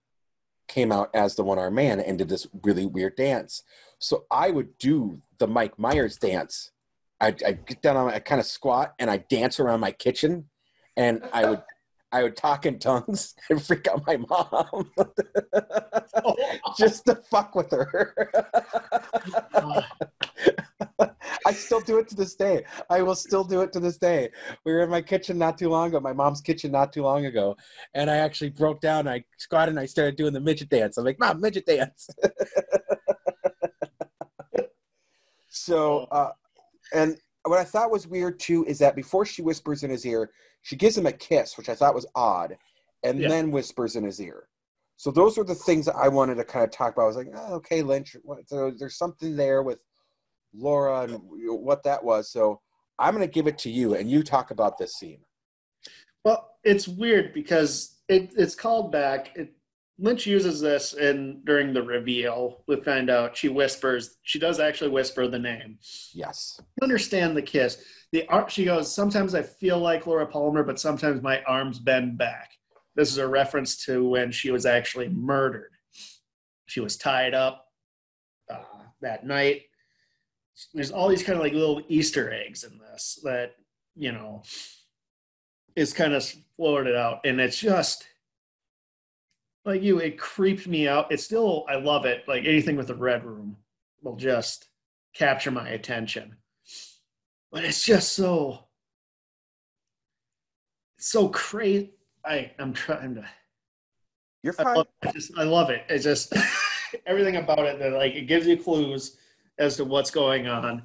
came out as the one arm man and did this really weird dance. So I would do the Mike Myers dance. I'd, I'd get down on, I kind of squat and I dance around my kitchen, and I would [LAUGHS] I would talk in tongues [LAUGHS] and freak out my mom [LAUGHS] oh, just to fuck with her. Oh I still do it to this day. I will still do it to this day. We were in my kitchen not too long ago, my mom's kitchen not too long ago, and I actually broke down. I squatted and I started doing the midget dance. I'm like, Mom, midget dance. [LAUGHS] so, uh, and what I thought was weird too is that before she whispers in his ear, she gives him a kiss, which I thought was odd, and Yeah. then whispers in his ear. So those were the things that I wanted to kind of talk about. I was like, oh, okay, Lynch, so there's something there with Laura and what that was. So I'm going to give it to you, and you talk about this scene. Well, it's weird because it, it's called back. It, Lynch uses this in during the reveal. We find out she whispers. She does actually whisper the name. Yes. Understand the kiss. The ar- she goes. Sometimes I feel like Laura Palmer, but sometimes my arms bend back. This is a reference to when she was actually murdered. She was tied up uh, that night. There's all these kind of like little Easter eggs in this that you know is kind of floated out, and it's just like you. It creeped me out. It's still I love it. Like anything with the red room will just capture my attention, but it's just so so crazy. I I'm trying to. You're I fine. love, I just I love it. It's just [LAUGHS] everything about it that like it gives you clues as to what's going on.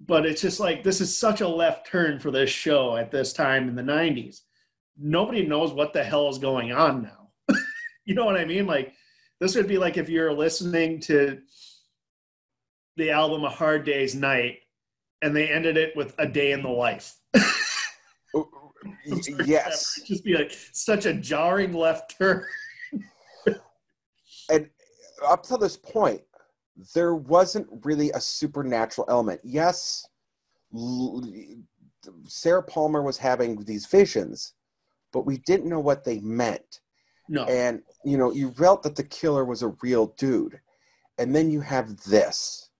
But it's just like this is such a left turn for this show at this time in the 90s. Nobody knows what the hell is going on now. [LAUGHS] you know what I mean? Like this would be like if you're listening to the album A Hard Day's Night and they ended it with a day in the life. [LAUGHS] Oh, yes. Just be like such a jarring left turn. and up to this point, there wasn't really a supernatural element. Yes, Sarah Palmer was having these visions, but we didn't know what they meant. No. And, you know, you felt that the killer was a real dude. And then you have this.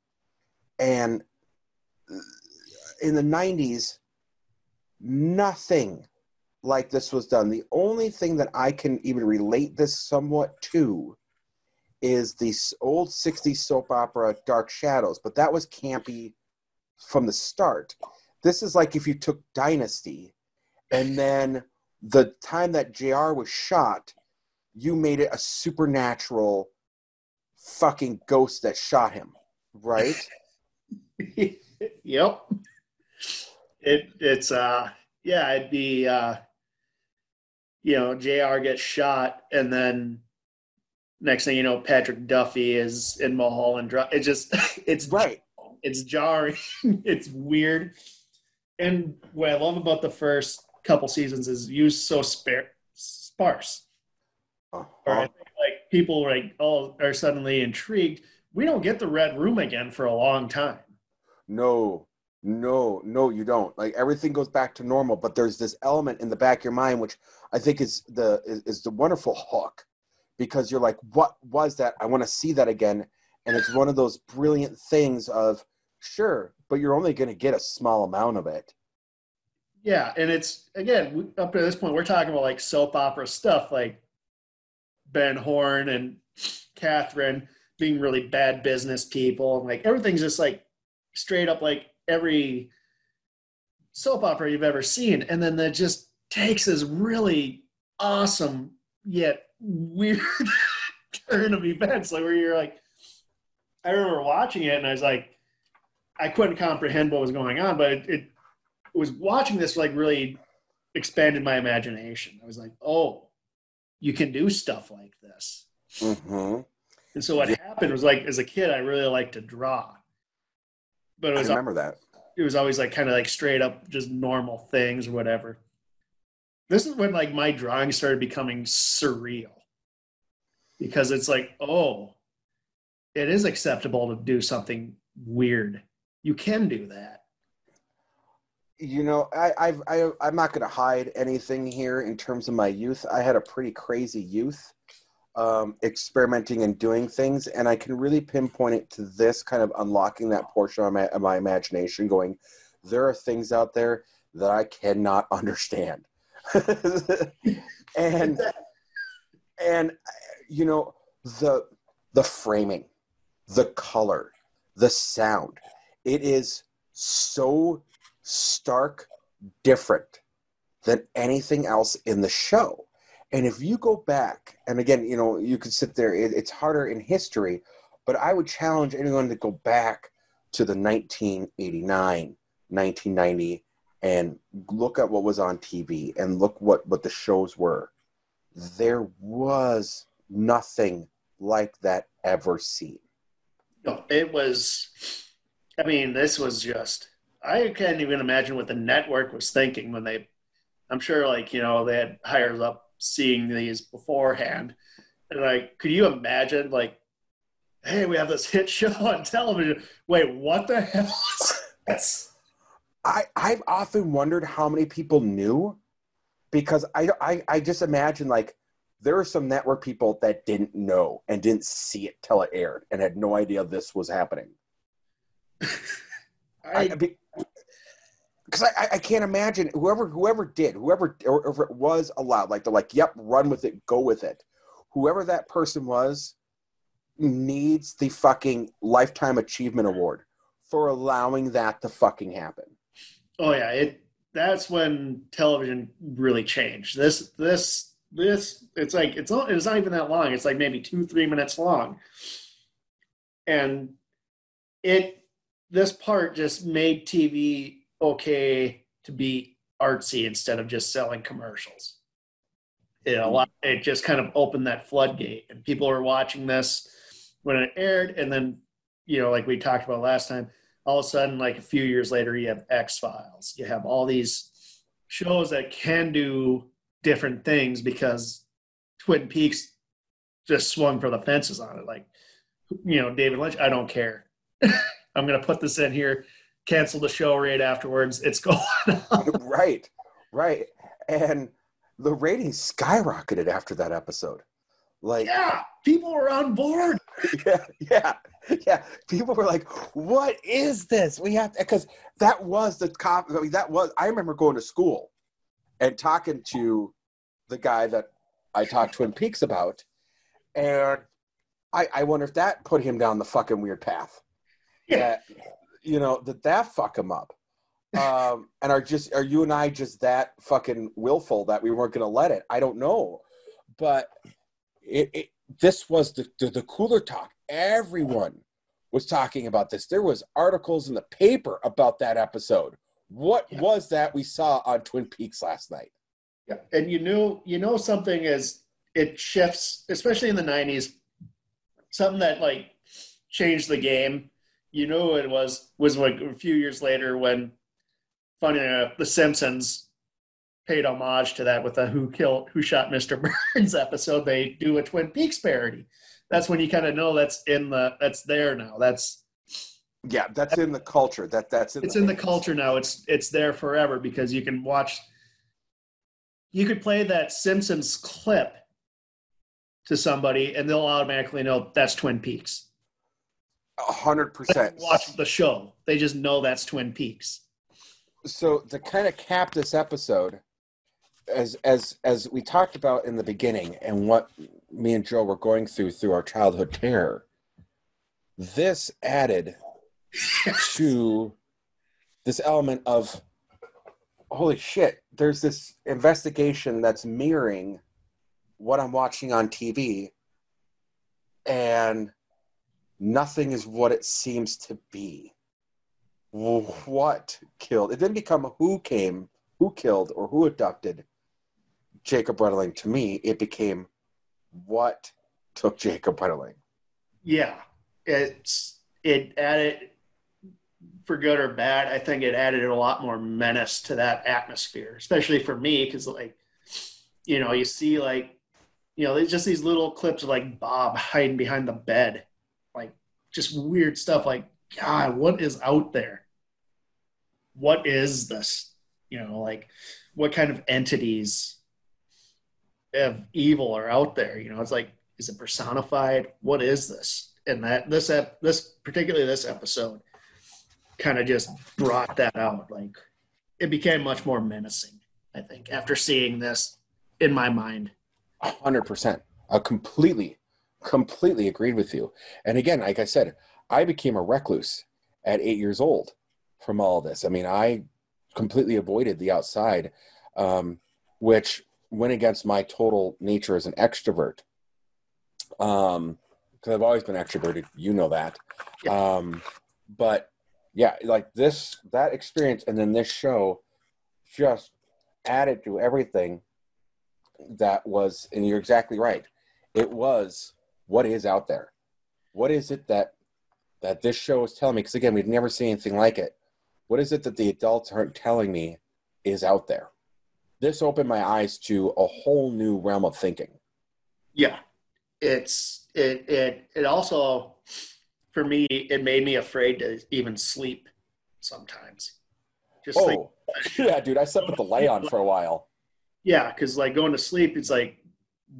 And uh, in the 90s, nothing like this was done. The only thing that I can even relate this somewhat to is the old 60s soap opera Dark Shadows, but that was campy from the start. This is like if you took Dynasty and then the time that JR was shot, you made it a supernatural fucking ghost that shot him, right? [LAUGHS] yep. It it's uh yeah, it'd be uh you know, JR gets shot and then next thing you know, Patrick Duffy is in Mulholland Drive. It just [LAUGHS] it's right. It's jarring. [LAUGHS] it's weird. And what I love about the first couple seasons is used so spare, sparse. Uh-huh. Right? Like people like all are suddenly intrigued. We don't get the red room again for a long time. No, no, no, you don't. Like everything goes back to normal, but there's this element in the back of your mind which I think is the is, is the wonderful hook because you're like, what was that? I want to see that again. And it's one of those brilliant things of sure, but you're only going to get a small amount of it. Yeah, and it's again up to this point we're talking about like soap opera stuff, like Ben Horne and Catherine being really bad business people, and like everything's just like straight up like every soap opera you've ever seen, and then that just takes this really awesome yet weird [LAUGHS] turn of events, like where you're like, I remember watching it and I was like, I couldn't comprehend what was going on, but it, it was watching this like really expanded my imagination. I was like, oh, you can do stuff like this. Mm-hmm. And so what yeah. happened was like as a kid, I really liked to draw, but it was I remember that it was always like kind of like straight up just normal things or whatever. This is when like my drawing started becoming surreal because it's like, oh, it is acceptable to do something weird. You can do that you know, I, I've, I, I'm not going to hide anything here in terms of my youth. I had a pretty crazy youth, um, experimenting and doing things, and I can really pinpoint it to this kind of unlocking that portion of my, of my imagination. Going, there are things out there that I cannot [LAUGHS] understand, [LAUGHS] and and you know the the framing, the color, the sound. It is so stark different than anything else in the show. And if you go back, and again, you know, you could sit there, it, it's harder in history, but I would challenge anyone to go back to the 1989, 1990, and look at what was on TV and look what, what the shows were. There was nothing like that ever seen. No, it was, I mean, this was just I can't even imagine what the network was thinking when they. I'm sure, like you know, they had hires up seeing these beforehand, and like, could you imagine, like, hey, we have this [LAUGHS] hit show on television. Wait, what the hell? That's. I I've often wondered how many people knew, because I I I just imagine like there are some network people that didn't know and didn't see it till it aired and had no idea this was happening. [LAUGHS] I, I, because I, I can't imagine whoever whoever did whoever or, or it was allowed like they're like yep run with it go with it whoever that person was needs the fucking lifetime achievement award for allowing that to fucking happen oh yeah it that's when television really changed. This this this it's like it's not it's not even that long. It's like maybe two three minutes long. And it this part just made tv okay to be artsy instead of just selling commercials. It, a lot, it just kind of opened that floodgate, and people were watching this when it aired, and then you know, like we talked about last time, all of a sudden, like a few years later, you have X Files. You have all these shows that can do different things because Twin Peaks just swung for the fences on it. Like, you know, David Lynch, I don't care. [LAUGHS] I'm going to put this in here, cancel the show right afterwards. It's [LAUGHS] going on. right, right. And the ratings skyrocketed after that episode. Like, yeah, people were on board. [LAUGHS] Yeah, yeah, [LAUGHS] yeah. People were like, "What is this? We have because that was the cop. I mean, that was. I remember going to school and talking to the guy that I talked Twin Peaks about, and I, I wonder if that put him down the fucking weird path. Yeah. That, you know, that that fuck him up. Um, [LAUGHS] and are just are you and I just that fucking willful that we weren't gonna let it? I don't know. But it, it this was the, the the cooler talk. Everyone was talking about this. There was articles in the paper about that episode. What Yeah. was that we saw on Twin Peaks last night? Yeah, and you knew you know something as it shifts, especially in the '90s. Something that like changed the game. You know, it was was like a few years later when, funny enough, The Simpsons paid homage to that with the "Who Killed Who Shot Mr. [LAUGHS] Burns" episode. They do a Twin Peaks parody. That's when you kind of know that's in the that's there now. That's Yeah, that's in the culture. That that's in it's the in the culture now. It's it's there forever because you can watch. You could play that Simpsons clip to somebody, and they'll automatically know that's Twin Peaks. A hundred percent. Watch the show; they just know that's Twin Peaks. so to kind of cap this episode as as as we talked about in the beginning and what me and joe were going through through our childhood terror this added to this element of holy shit there's this investigation that's mirroring what i'm watching on tv and nothing is what it seems to be. What killed it didn't become who came who killed or who abducted jacob Wetterling. to me it became what took jacob Wetterling. Yeah, it's it added for good or bad. I think it added a lot more menace to that atmosphere, especially for me, because like you know, you see like you know, there's just these little clips of like Bob hiding behind the bed, like just weird stuff. Like, God, what is out there? What is this? You know, like what kind of entities of evil are out there? You know, it's like is it personified what is this and that this ep- this particularly this episode kind of just brought that out like it became much more menacing i think after seeing this in my mind hundred percent. I completely, completely agreed with you. And again, like I said, I became a recluse at eight years old from all this. I mean, I completely avoided the outside, um, which went against my total nature as an extrovert. Um, because I've always been extroverted, you know that. Um, but yeah, like this, that experience, and then this show just added to everything that was and you're exactly right it was what is out there what is it that that this show is telling me because again we've never seen anything like it what is it that the adults aren't telling me is out there this opened my eyes to a whole new realm of thinking yeah it's it it it also for me it made me afraid to even sleep sometimes just like oh [LAUGHS] yeah dude i slept with the light on for a while Yeah, because like going to sleep, it's like,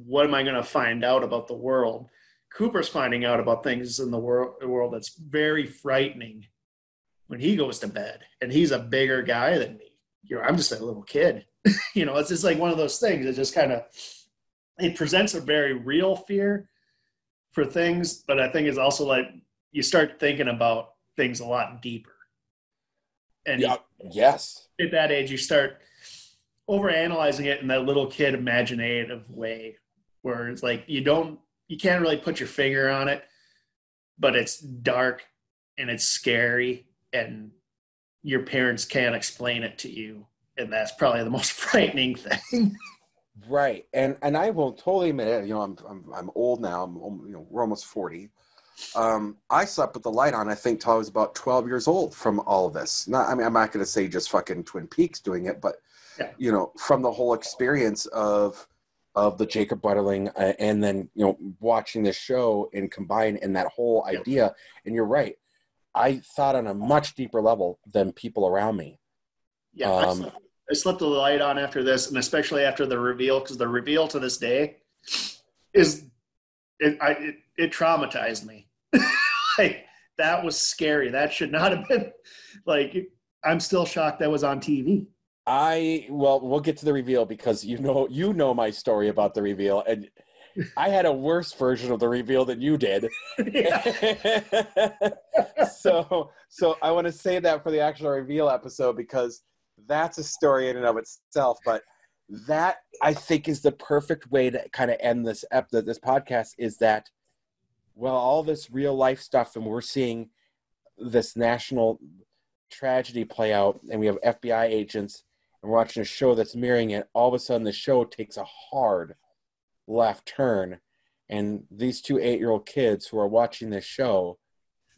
what am I going to find out about the world? Cooper's finding out about things in the world, the world that's very frightening when he goes to bed, and he's a bigger guy than me. You know, I'm just a little kid. [LAUGHS] you know, it's just like one of those things. It just kind of it presents a very real fear for things, but I think it's also like you start thinking about things a lot deeper. And yeah yes at that age you start overanalyzing it in that little kid imaginative way where it's like you don't you can't really put your finger on it but it's dark and it's scary and your parents can't explain it to you and that's probably the most [LAUGHS] frightening thing right and and i will totally admit it you know i'm i'm, I'm old now i'm you know we're almost 40 um, I slept with the light on. I think till I was about twelve years old. From all of this, not I mean, I'm not going to say just fucking Twin Peaks doing it, but Yeah. you know, from the whole experience of of the Jacob Wetterling, uh, and then you know, watching this show and combine and that whole Yep. idea. And you're right. I thought on a much deeper level than people around me. Yeah, I, Um, slept, I slept with the light on after this, and especially after the reveal, because the reveal to this day is it. I it, it traumatized me. [LAUGHS] like that was scary. That should not have been. Like I'm still shocked that was on TV. I well, we'll get to the reveal because you know you know my story about the reveal, and I had a worse version of the reveal than you did. [LAUGHS] [LAUGHS] so so I want to say that for the actual reveal episode because that's a story in and of itself. But that I think is the perfect way to kind of end this ep- this podcast is that well all this real life stuff and we're seeing this national tragedy play out and we have FBI agents and we're watching a show that's mirroring it all of a sudden the show takes a hard left turn and these two eight year old kids who are watching this show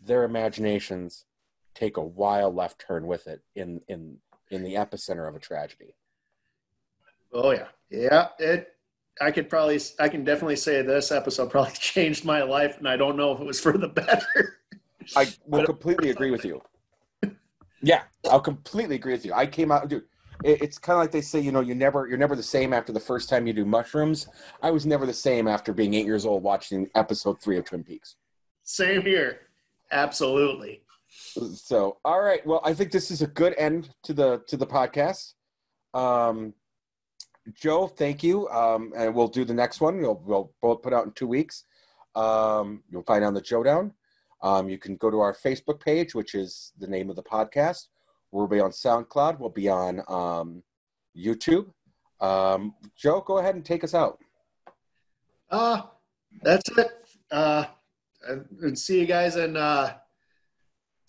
their imaginations take a wild left turn with it in in in the epicenter of a tragedy Oh yeah, yeah. It. I could probably. I can definitely say this episode probably [LAUGHS] changed my life, and I don't know if it was for the better. i [LAUGHS] will completely agree with you [LAUGHS] yeah i'll completely agree with you i came out dude it, it's kind of like they say you know you never you're never the same after the first time you do mushrooms i was never the same after being eight years old watching episode three of twin peaks Same here. Absolutely. So all right. Well i think this is a good end to the to the podcast. Um joe thank you. Um and we'll do the next one. We'll, we'll both put out in two weeks. Um you'll find on the joe down um you can go to our facebook page which is the name of the podcast. We'll be on soundcloud. We'll be on um youtube. Um joe go ahead and take us out. Uh, that's it. Uh, and see you guys and uh,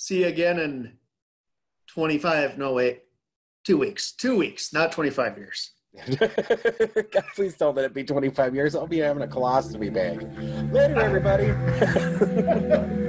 see you again in 25. No, wait, two weeks. Two weeks, not 25 years. [LAUGHS] God, please don't let it be 25 years. I'll be having a colostomy bag. Later, everybody. [LAUGHS]